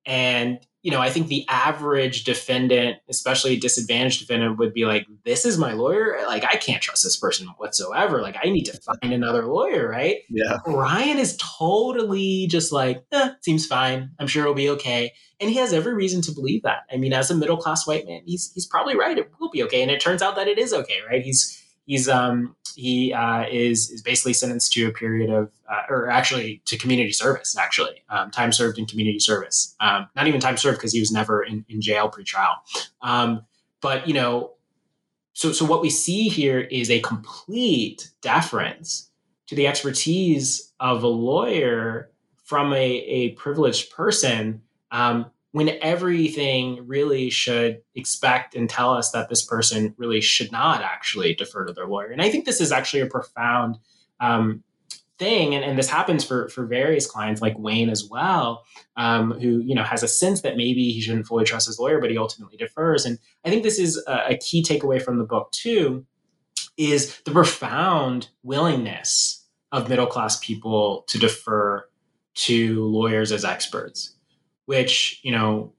and you know, I think the average defendant, especially a disadvantaged defendant, would be like, "This is my lawyer. Like, I can't trust this person whatsoever. Like, I need to find another lawyer." Right? Yeah. Ryan is totally just like, eh, "Seems fine. I'm sure it'll be okay." And he has every reason to believe that. I mean, as a middle class white man, he's he's probably right. It will be okay. And it turns out that it is okay. Right? He's he's um, he uh, is is basically sentenced to a period of, uh, or actually to community service. Actually, um, time served in community service. Um, not even time served because he was never in, in jail pre-trial. Um, but you know, so so what we see here is a complete deference to the expertise of a lawyer from a, a privileged person um, when everything really should expect and tell us that this person really should not actually defer to their lawyer. And I think this is actually a profound um, thing, and, and, this happens for for various clients like Wayne as well, um, who you know has a sense that maybe he shouldn't fully trust his lawyer, but he ultimately defers. And I think this is a, a key takeaway from the book too, is the profound willingness of middle class people to defer to lawyers as experts which, you know,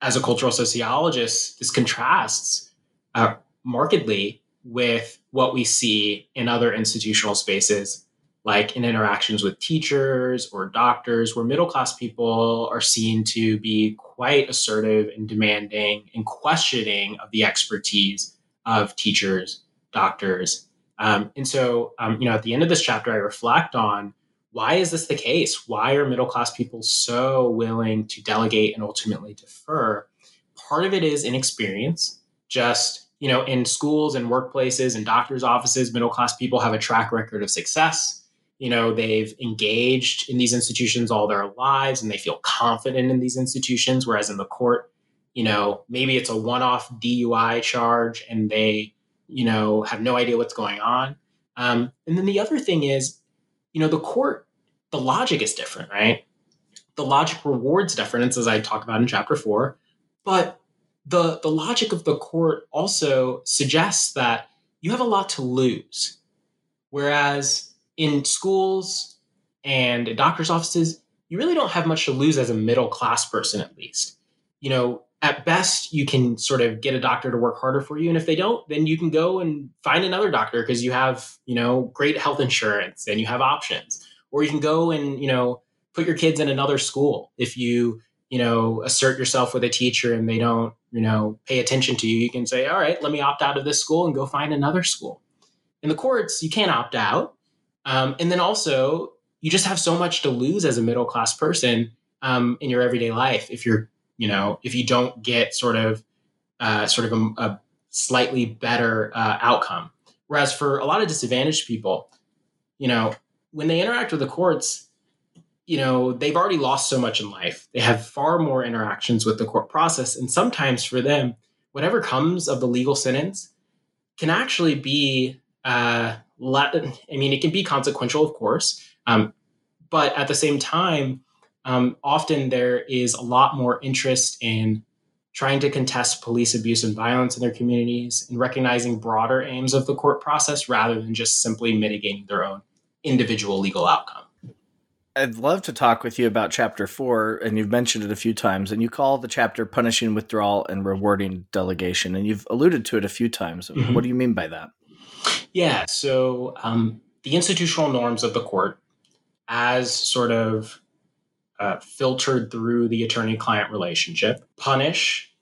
as a cultural sociologist, this contrasts uh, markedly with what we see in other institutional spaces like in interactions with teachers or doctors, where middle class people are seen to be quite assertive and demanding and questioning of the expertise of teachers, doctors. Um, and so, um, you know, at the end of this chapter, I reflect on why is this the case? Why are middle class people so willing to delegate and ultimately defer? Part of it is inexperience, just you know, in schools and workplaces and doctors' offices, middle class people have a track record of success you know they've engaged in these institutions all their lives and they feel confident in these institutions whereas in the court you know maybe it's a one-off dui charge and they you know have no idea what's going on um, and then the other thing is you know the court the logic is different right? The logic rewards deference as i talk about in chapter four. But the the logic of the court also suggests that you have a lot to lose. Whereas in schools and doctors' offices, you really don't have much to lose as a middle class person, at least. You know, at best, you can sort of get a doctor to work harder for you. And if they don't, then you can go and find another doctor because you have, you know, great health insurance and you have options. Or you can go and, you know, put your kids in another school. If you, you know, assert yourself with a teacher and they don't, you know, pay attention to you, you can say, all right, let me opt out of this school and go find another school. In the courts, you can't opt out. Um, and then also, you just have so much to lose as a middle class person um, in your everyday life if you're, you know, if you don't get sort of, uh, sort of a, a slightly better uh, outcome. Whereas for a lot of disadvantaged people, you know, when they interact with the courts, you know, they've already lost so much in life. They have far more interactions with the court process. And sometimes for them, whatever comes of the legal sentence can actually be uh, I mean, it can be consequential, of course, um, but at the same time, um, often there is a lot more interest in trying to contest police abuse and violence in their communities and recognizing broader aims of the court process rather than just simply mitigating their own individual legal outcome. I'd love to talk with you about chapter four, and you've mentioned it a few times, and you call the chapter punishing withdrawal and rewarding delegation, and you've alluded to it a few times. Mm-hmm. What do you mean by that? Yeah. So um, the institutional norms of the court, as sort of uh, filtered through the attorney client relationship, punish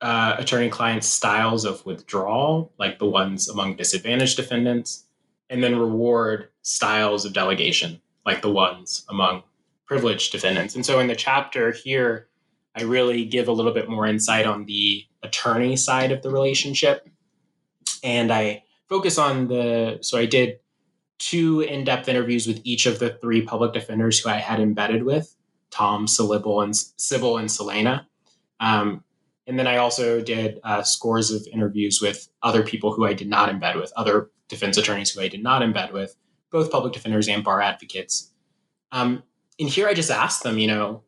uh, attorney client styles of withdrawal, like the ones among disadvantaged defendants, and then reward styles of delegation, like the ones among privileged defendants. And so in the chapter here, I really give a little bit more insight on the attorney side of the relationship. And I focus on the so I did two in-depth interviews with each of the three public defenders who I had embedded with, Tom, Sybil, and Sybil and Selena. Um, and then I also did uh, scores of interviews with other people who I did not embed with, other defense attorneys who I did not embed with, both public defenders and bar advocates. Um, and here I just asked them, you know,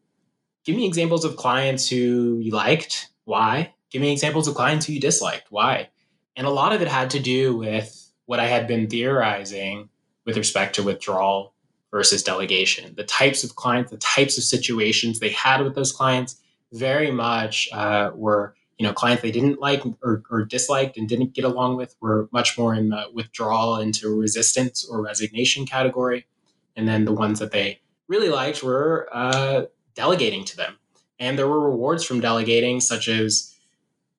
give me examples of clients who you liked, why? Give me examples of clients who you disliked, why? And a lot of it had to do with what I had been theorizing with respect to withdrawal versus delegation. The types of clients, the types of situations they had with those clients very much uh, were, you know, clients they didn't like or, or, disliked and didn't get along with were much more in the withdrawal into resistance or resignation category. And then the ones that they really liked were uh, delegating to them. And there were rewards from delegating, such as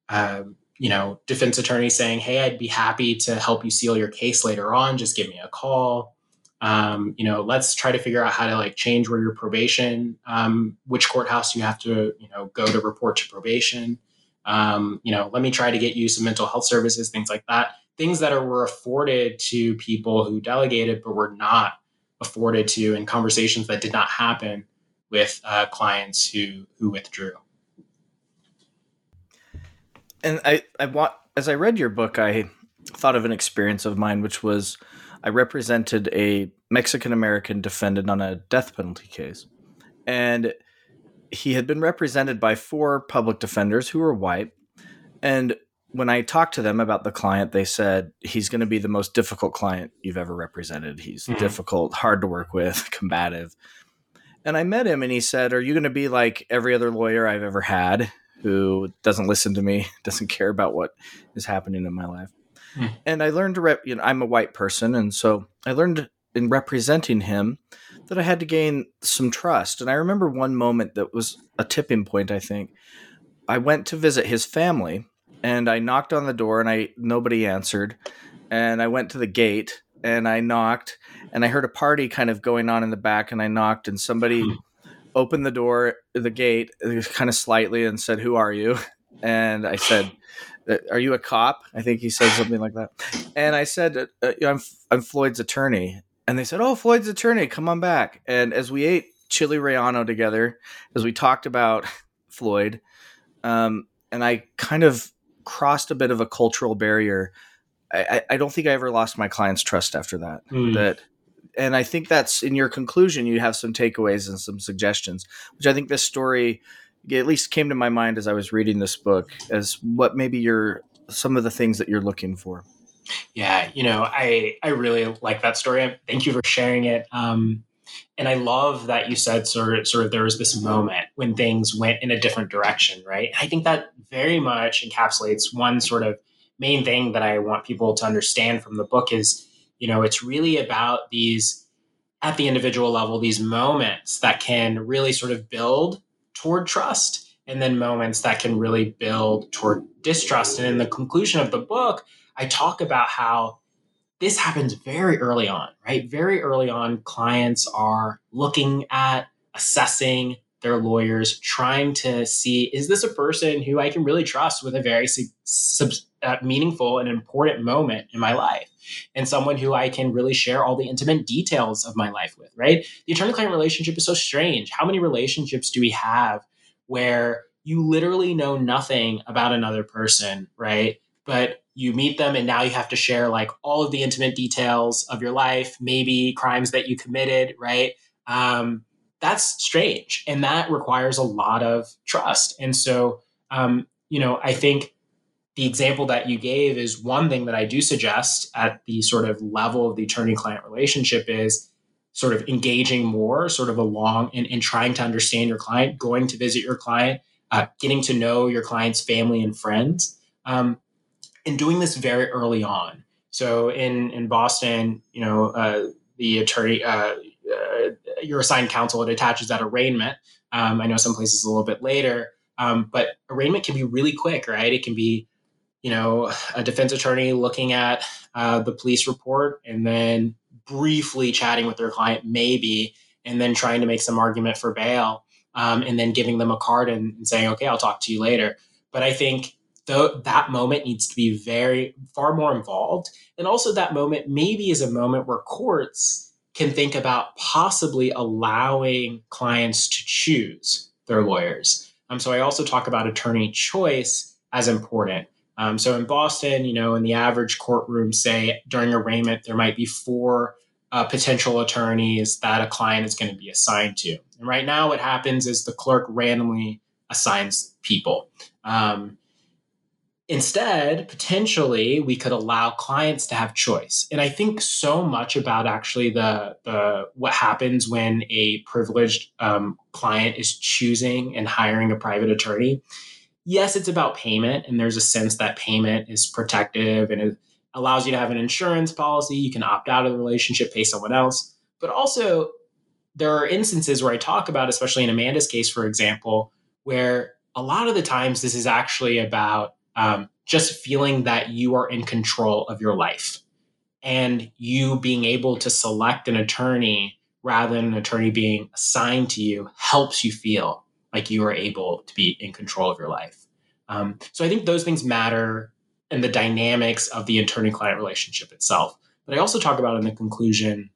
um, you know, defense attorney saying, "Hey, I'd be happy to help you seal your case later on. Just give me a call." Um, you know, let's try to figure out how to like change where your probation, um, which courthouse you have to, you know, go to report to probation. Um, you know, let me try to get you some mental health services, things like that. Things that are, were afforded to people who delegated, but were not afforded to in conversations that did not happen with uh, clients who who withdrew and I, I want as I read your book, I thought of an experience of mine, which was I represented a Mexican American defendant on a death penalty case, and he had been represented by four public defenders who were white, and when I talked to them about the client, they said he's going to be the most difficult client you've ever represented. He's mm-hmm. difficult, hard to work with, combative. And I met him and he said, Are you going to be like every other lawyer I've ever had? who doesn't listen to me, doesn't care about what is happening in my life. Hmm. And I learned to rep, you know, I'm a white person. And so I learned in representing him that I had to gain some trust. And I remember one moment that was a tipping point, I think. I went to visit his family and I knocked on the door and I nobody answered. And I went to the gate and I knocked and I heard a party kind of going on in the back and I knocked and somebody hmm. opened the door, the gate uh, kind of slightly and said, "Who are you?" And I said, "Are you a cop?" I think he said something like that. And I said, uh, "I'm I'm Floyd's attorney." And they said, "Oh, Floyd's attorney, come on back." And as we ate chili relleno together, as we talked about Floyd, um, and I kind of crossed a bit of a cultural barrier. I, I don't think I ever lost my client's trust after that. Mm. That, and I think that's in your conclusion. You have some takeaways and some suggestions, which I think this story at least came to my mind as I was reading this book as what maybe your some of the things that you're looking for. Yeah, you know, I I really like that story. Thank you for sharing it. Um, and I love that you said sort of, sort of there was this moment when things went in a different direction, right? I think that very much encapsulates one sort of main thing that I want people to understand from the book is, you know, it's really about these at the individual level, these moments that can really sort of build toward trust and then moments that can really build toward distrust. And in the conclusion of the book, I talk about how this happens very early on, right? Very early on, clients are looking at assessing their lawyers, trying to see is this a person who I can really trust with a very sub, uh, meaningful and important moment in my life? And someone who I can really share all the intimate details of my life with, right? The attorney client relationship is so strange. How many relationships do we have where you literally know nothing about another person, right? But you meet them and now you have to share like all of the intimate details of your life, maybe crimes that you committed, right? Um, that's strange. And that requires a lot of trust. And so, um, you know, I think the example that you gave is one thing that I do suggest at the sort of level of the attorney client relationship is sort of engaging more, sort of along and, and trying to understand your client, going to visit your client, uh, getting to know your client's family and friends. Um, and doing this very early on. So in in Boston, you know, uh, the attorney, uh, uh, your assigned counsel, it attaches that arraignment. Um, I know some places a little bit later, um, but arraignment can be really quick, right? It can be, you know, a defense attorney looking at uh, the police report and then briefly chatting with their client, maybe, and then trying to make some argument for bail, um, and then giving them a card and, and saying, "Okay, I'll talk to you later." But I think though that moment needs to be very far more involved. And also that moment maybe is a moment where courts can think about possibly allowing clients to choose their lawyers. Um, so i also talk about attorney choice as important um, so in boston you know in the average courtroom say during arraignment there might be four uh, potential attorneys that a client is going to be assigned to and right now what happens is the clerk randomly assigns people um, Instead, potentially, we could allow clients to have choice. And I think so much about actually the, the what happens when a privileged um, client is choosing and hiring a private attorney. Yes, it's about payment, and there's a sense that payment is protective and it allows you to have an insurance policy. You can opt out of the relationship, pay someone else. But also, there are instances where I talk about, especially in Amanda's case, for example, where a lot of the times this is actually about um, just feeling that you are in control of your life and you being able to select an attorney rather than an attorney being assigned to you helps you feel like you are able to be in control of your life. Um, so I think those things matter and the dynamics of the attorney client relationship itself. But I also talk about in the conclusion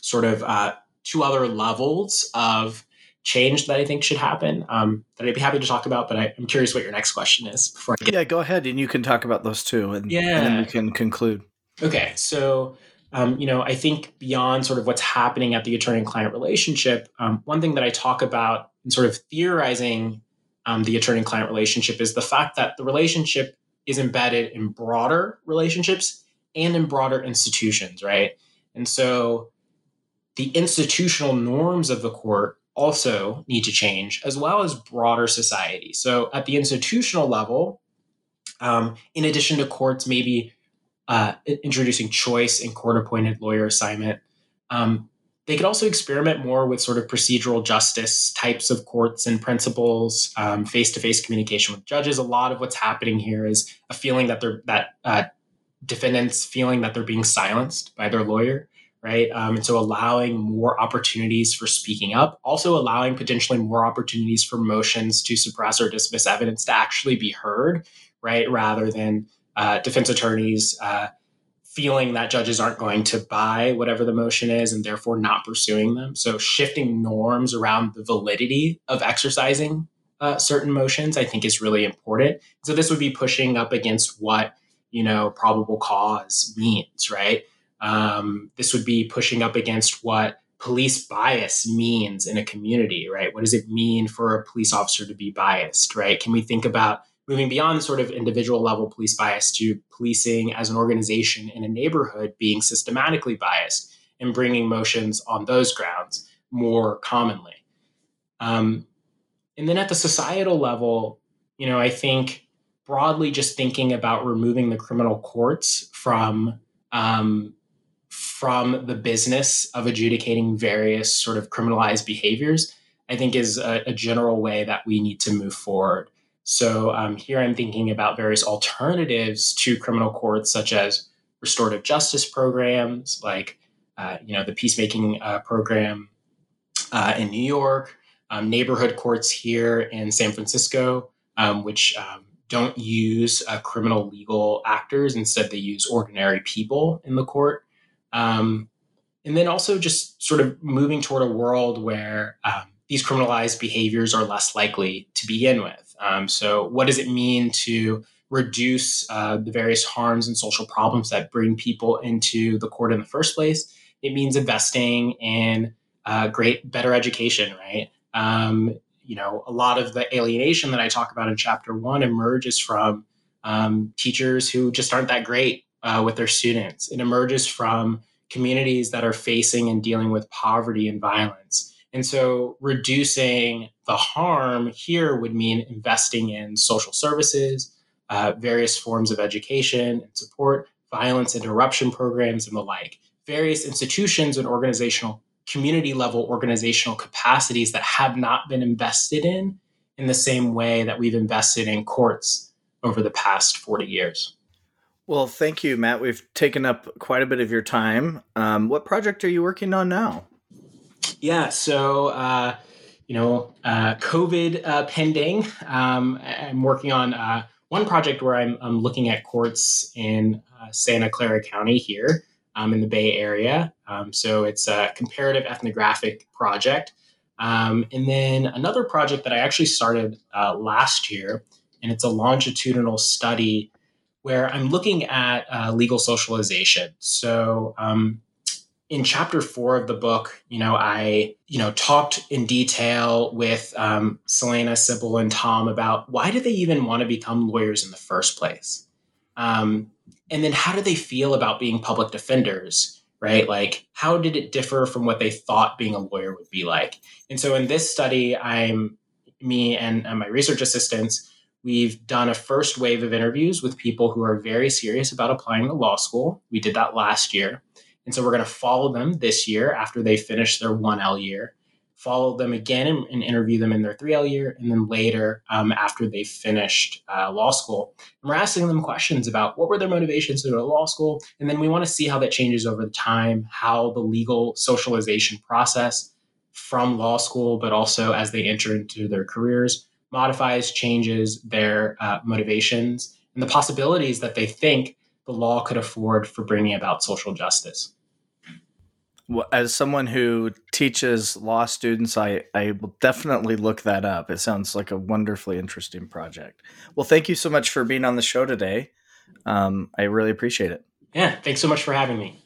sort of uh, two other levels of change that I think should happen um, that I'd be happy to talk about. But I, am curious what your next question is before I get. Yeah, go ahead, and you can talk about those too, and, yeah. and then we can conclude. Okay, so um, you know, I think beyond sort of what's happening at the attorney and client relationship, um, one thing that I talk about in sort of theorizing um, the attorney client relationship is the fact that the relationship is embedded in broader relationships and in broader institutions, right? And so the institutional norms of the court also need to change, as well as broader society. So, at the institutional level, um, in addition to courts maybe uh, introducing choice in court appointed lawyer assignment, Um, they could also experiment more with sort of procedural justice types of courts and principles, face to face communication with judges. A lot of what's happening here is a feeling that they're that uh, defendants feeling that they're being silenced by their lawyer, right? Um, and so allowing more opportunities for speaking up, also allowing potentially more opportunities for motions to suppress or dismiss evidence to actually be heard, right? Rather than uh, defense attorneys uh, feeling that judges aren't going to buy whatever the motion is and therefore not pursuing them. So shifting norms around the validity of exercising uh, certain motions, I think, is really important. So this would be pushing up against what you know probable cause means, right? Um, this would be pushing up against what police bias means in a community, right? What does it mean for a police officer to be biased, right? Can we think about moving beyond sort of individual level police bias to policing as an organization in a neighborhood being systematically biased and bringing motions on those grounds more commonly? Um, and then at the societal level, you know, I think broadly just thinking about removing the criminal courts from um, from the business of adjudicating various sort of criminalized behaviors, I think is a, a general way that we need to move forward. So um, here I'm thinking about various alternatives to criminal courts, such as restorative justice programs, like uh, you know the peacemaking uh, program uh, in New York, um, neighborhood courts here in San Francisco, um, which um, don't use uh, criminal legal actors. Instead, they use ordinary people in the court. Um, and then also just sort of moving toward a world where um, these criminalized behaviors are less likely to begin with. Um, so, what does it mean to reduce uh, the various harms and social problems that bring people into the court in the first place? It means investing in uh, great, better education, right? Um, you know, a lot of the alienation that I talk about in chapter one emerges from um, teachers who just aren't that great uh, with their students. It emerges from communities that are facing and dealing with poverty and violence. And so reducing the harm here would mean investing in social services, uh, various forms of education and support, violence interruption programs, and the like. Various institutions and organizational, community level organizational capacities that have not been invested in in the same way that we've invested in courts over the past 40 years. Well, thank you, Matt. We've taken up quite a bit of your time. Um, what project are you working on now? Yeah, so uh, you know, uh, COVID uh, pending. Um, I'm working on uh, one project where I'm, I'm, looking at courts in uh, Santa Clara County here um, in the Bay Area. Um, so it's a comparative ethnographic project. Um, and then another project that I actually started uh, last year, and it's a longitudinal study where I'm looking at legal socialization. So, um, in chapter four of the book, you know, I, you know, talked in detail with um, Selena, Sybil, and Tom about why did they even want to become lawyers in the first place, um, and then how do they feel about being public defenders, right? Like, how did it differ from what they thought being a lawyer would be like? And so, in this study, I'm me and, and my research assistants We've done a first wave of interviews with people who are very serious about applying to law school. We did that last year. And so we're going to follow them this year after they finish their 1L year, follow them again and, and interview them in their 3L year, and then later um, after they've finished uh, law school. And we're asking them questions about what were their motivations to go to law school. And then we want to see how that changes over the time, how the legal socialization process from law school, but also as they enter into their careers modifies, changes their uh, motivations and the possibilities that they think the law could afford for bringing about social justice. Well, as someone who teaches law students, I, I will definitely look that up. It sounds like a wonderfully interesting project. Well, thank you so much for being on the show today. Um, I really appreciate it. Yeah, thanks so much for having me.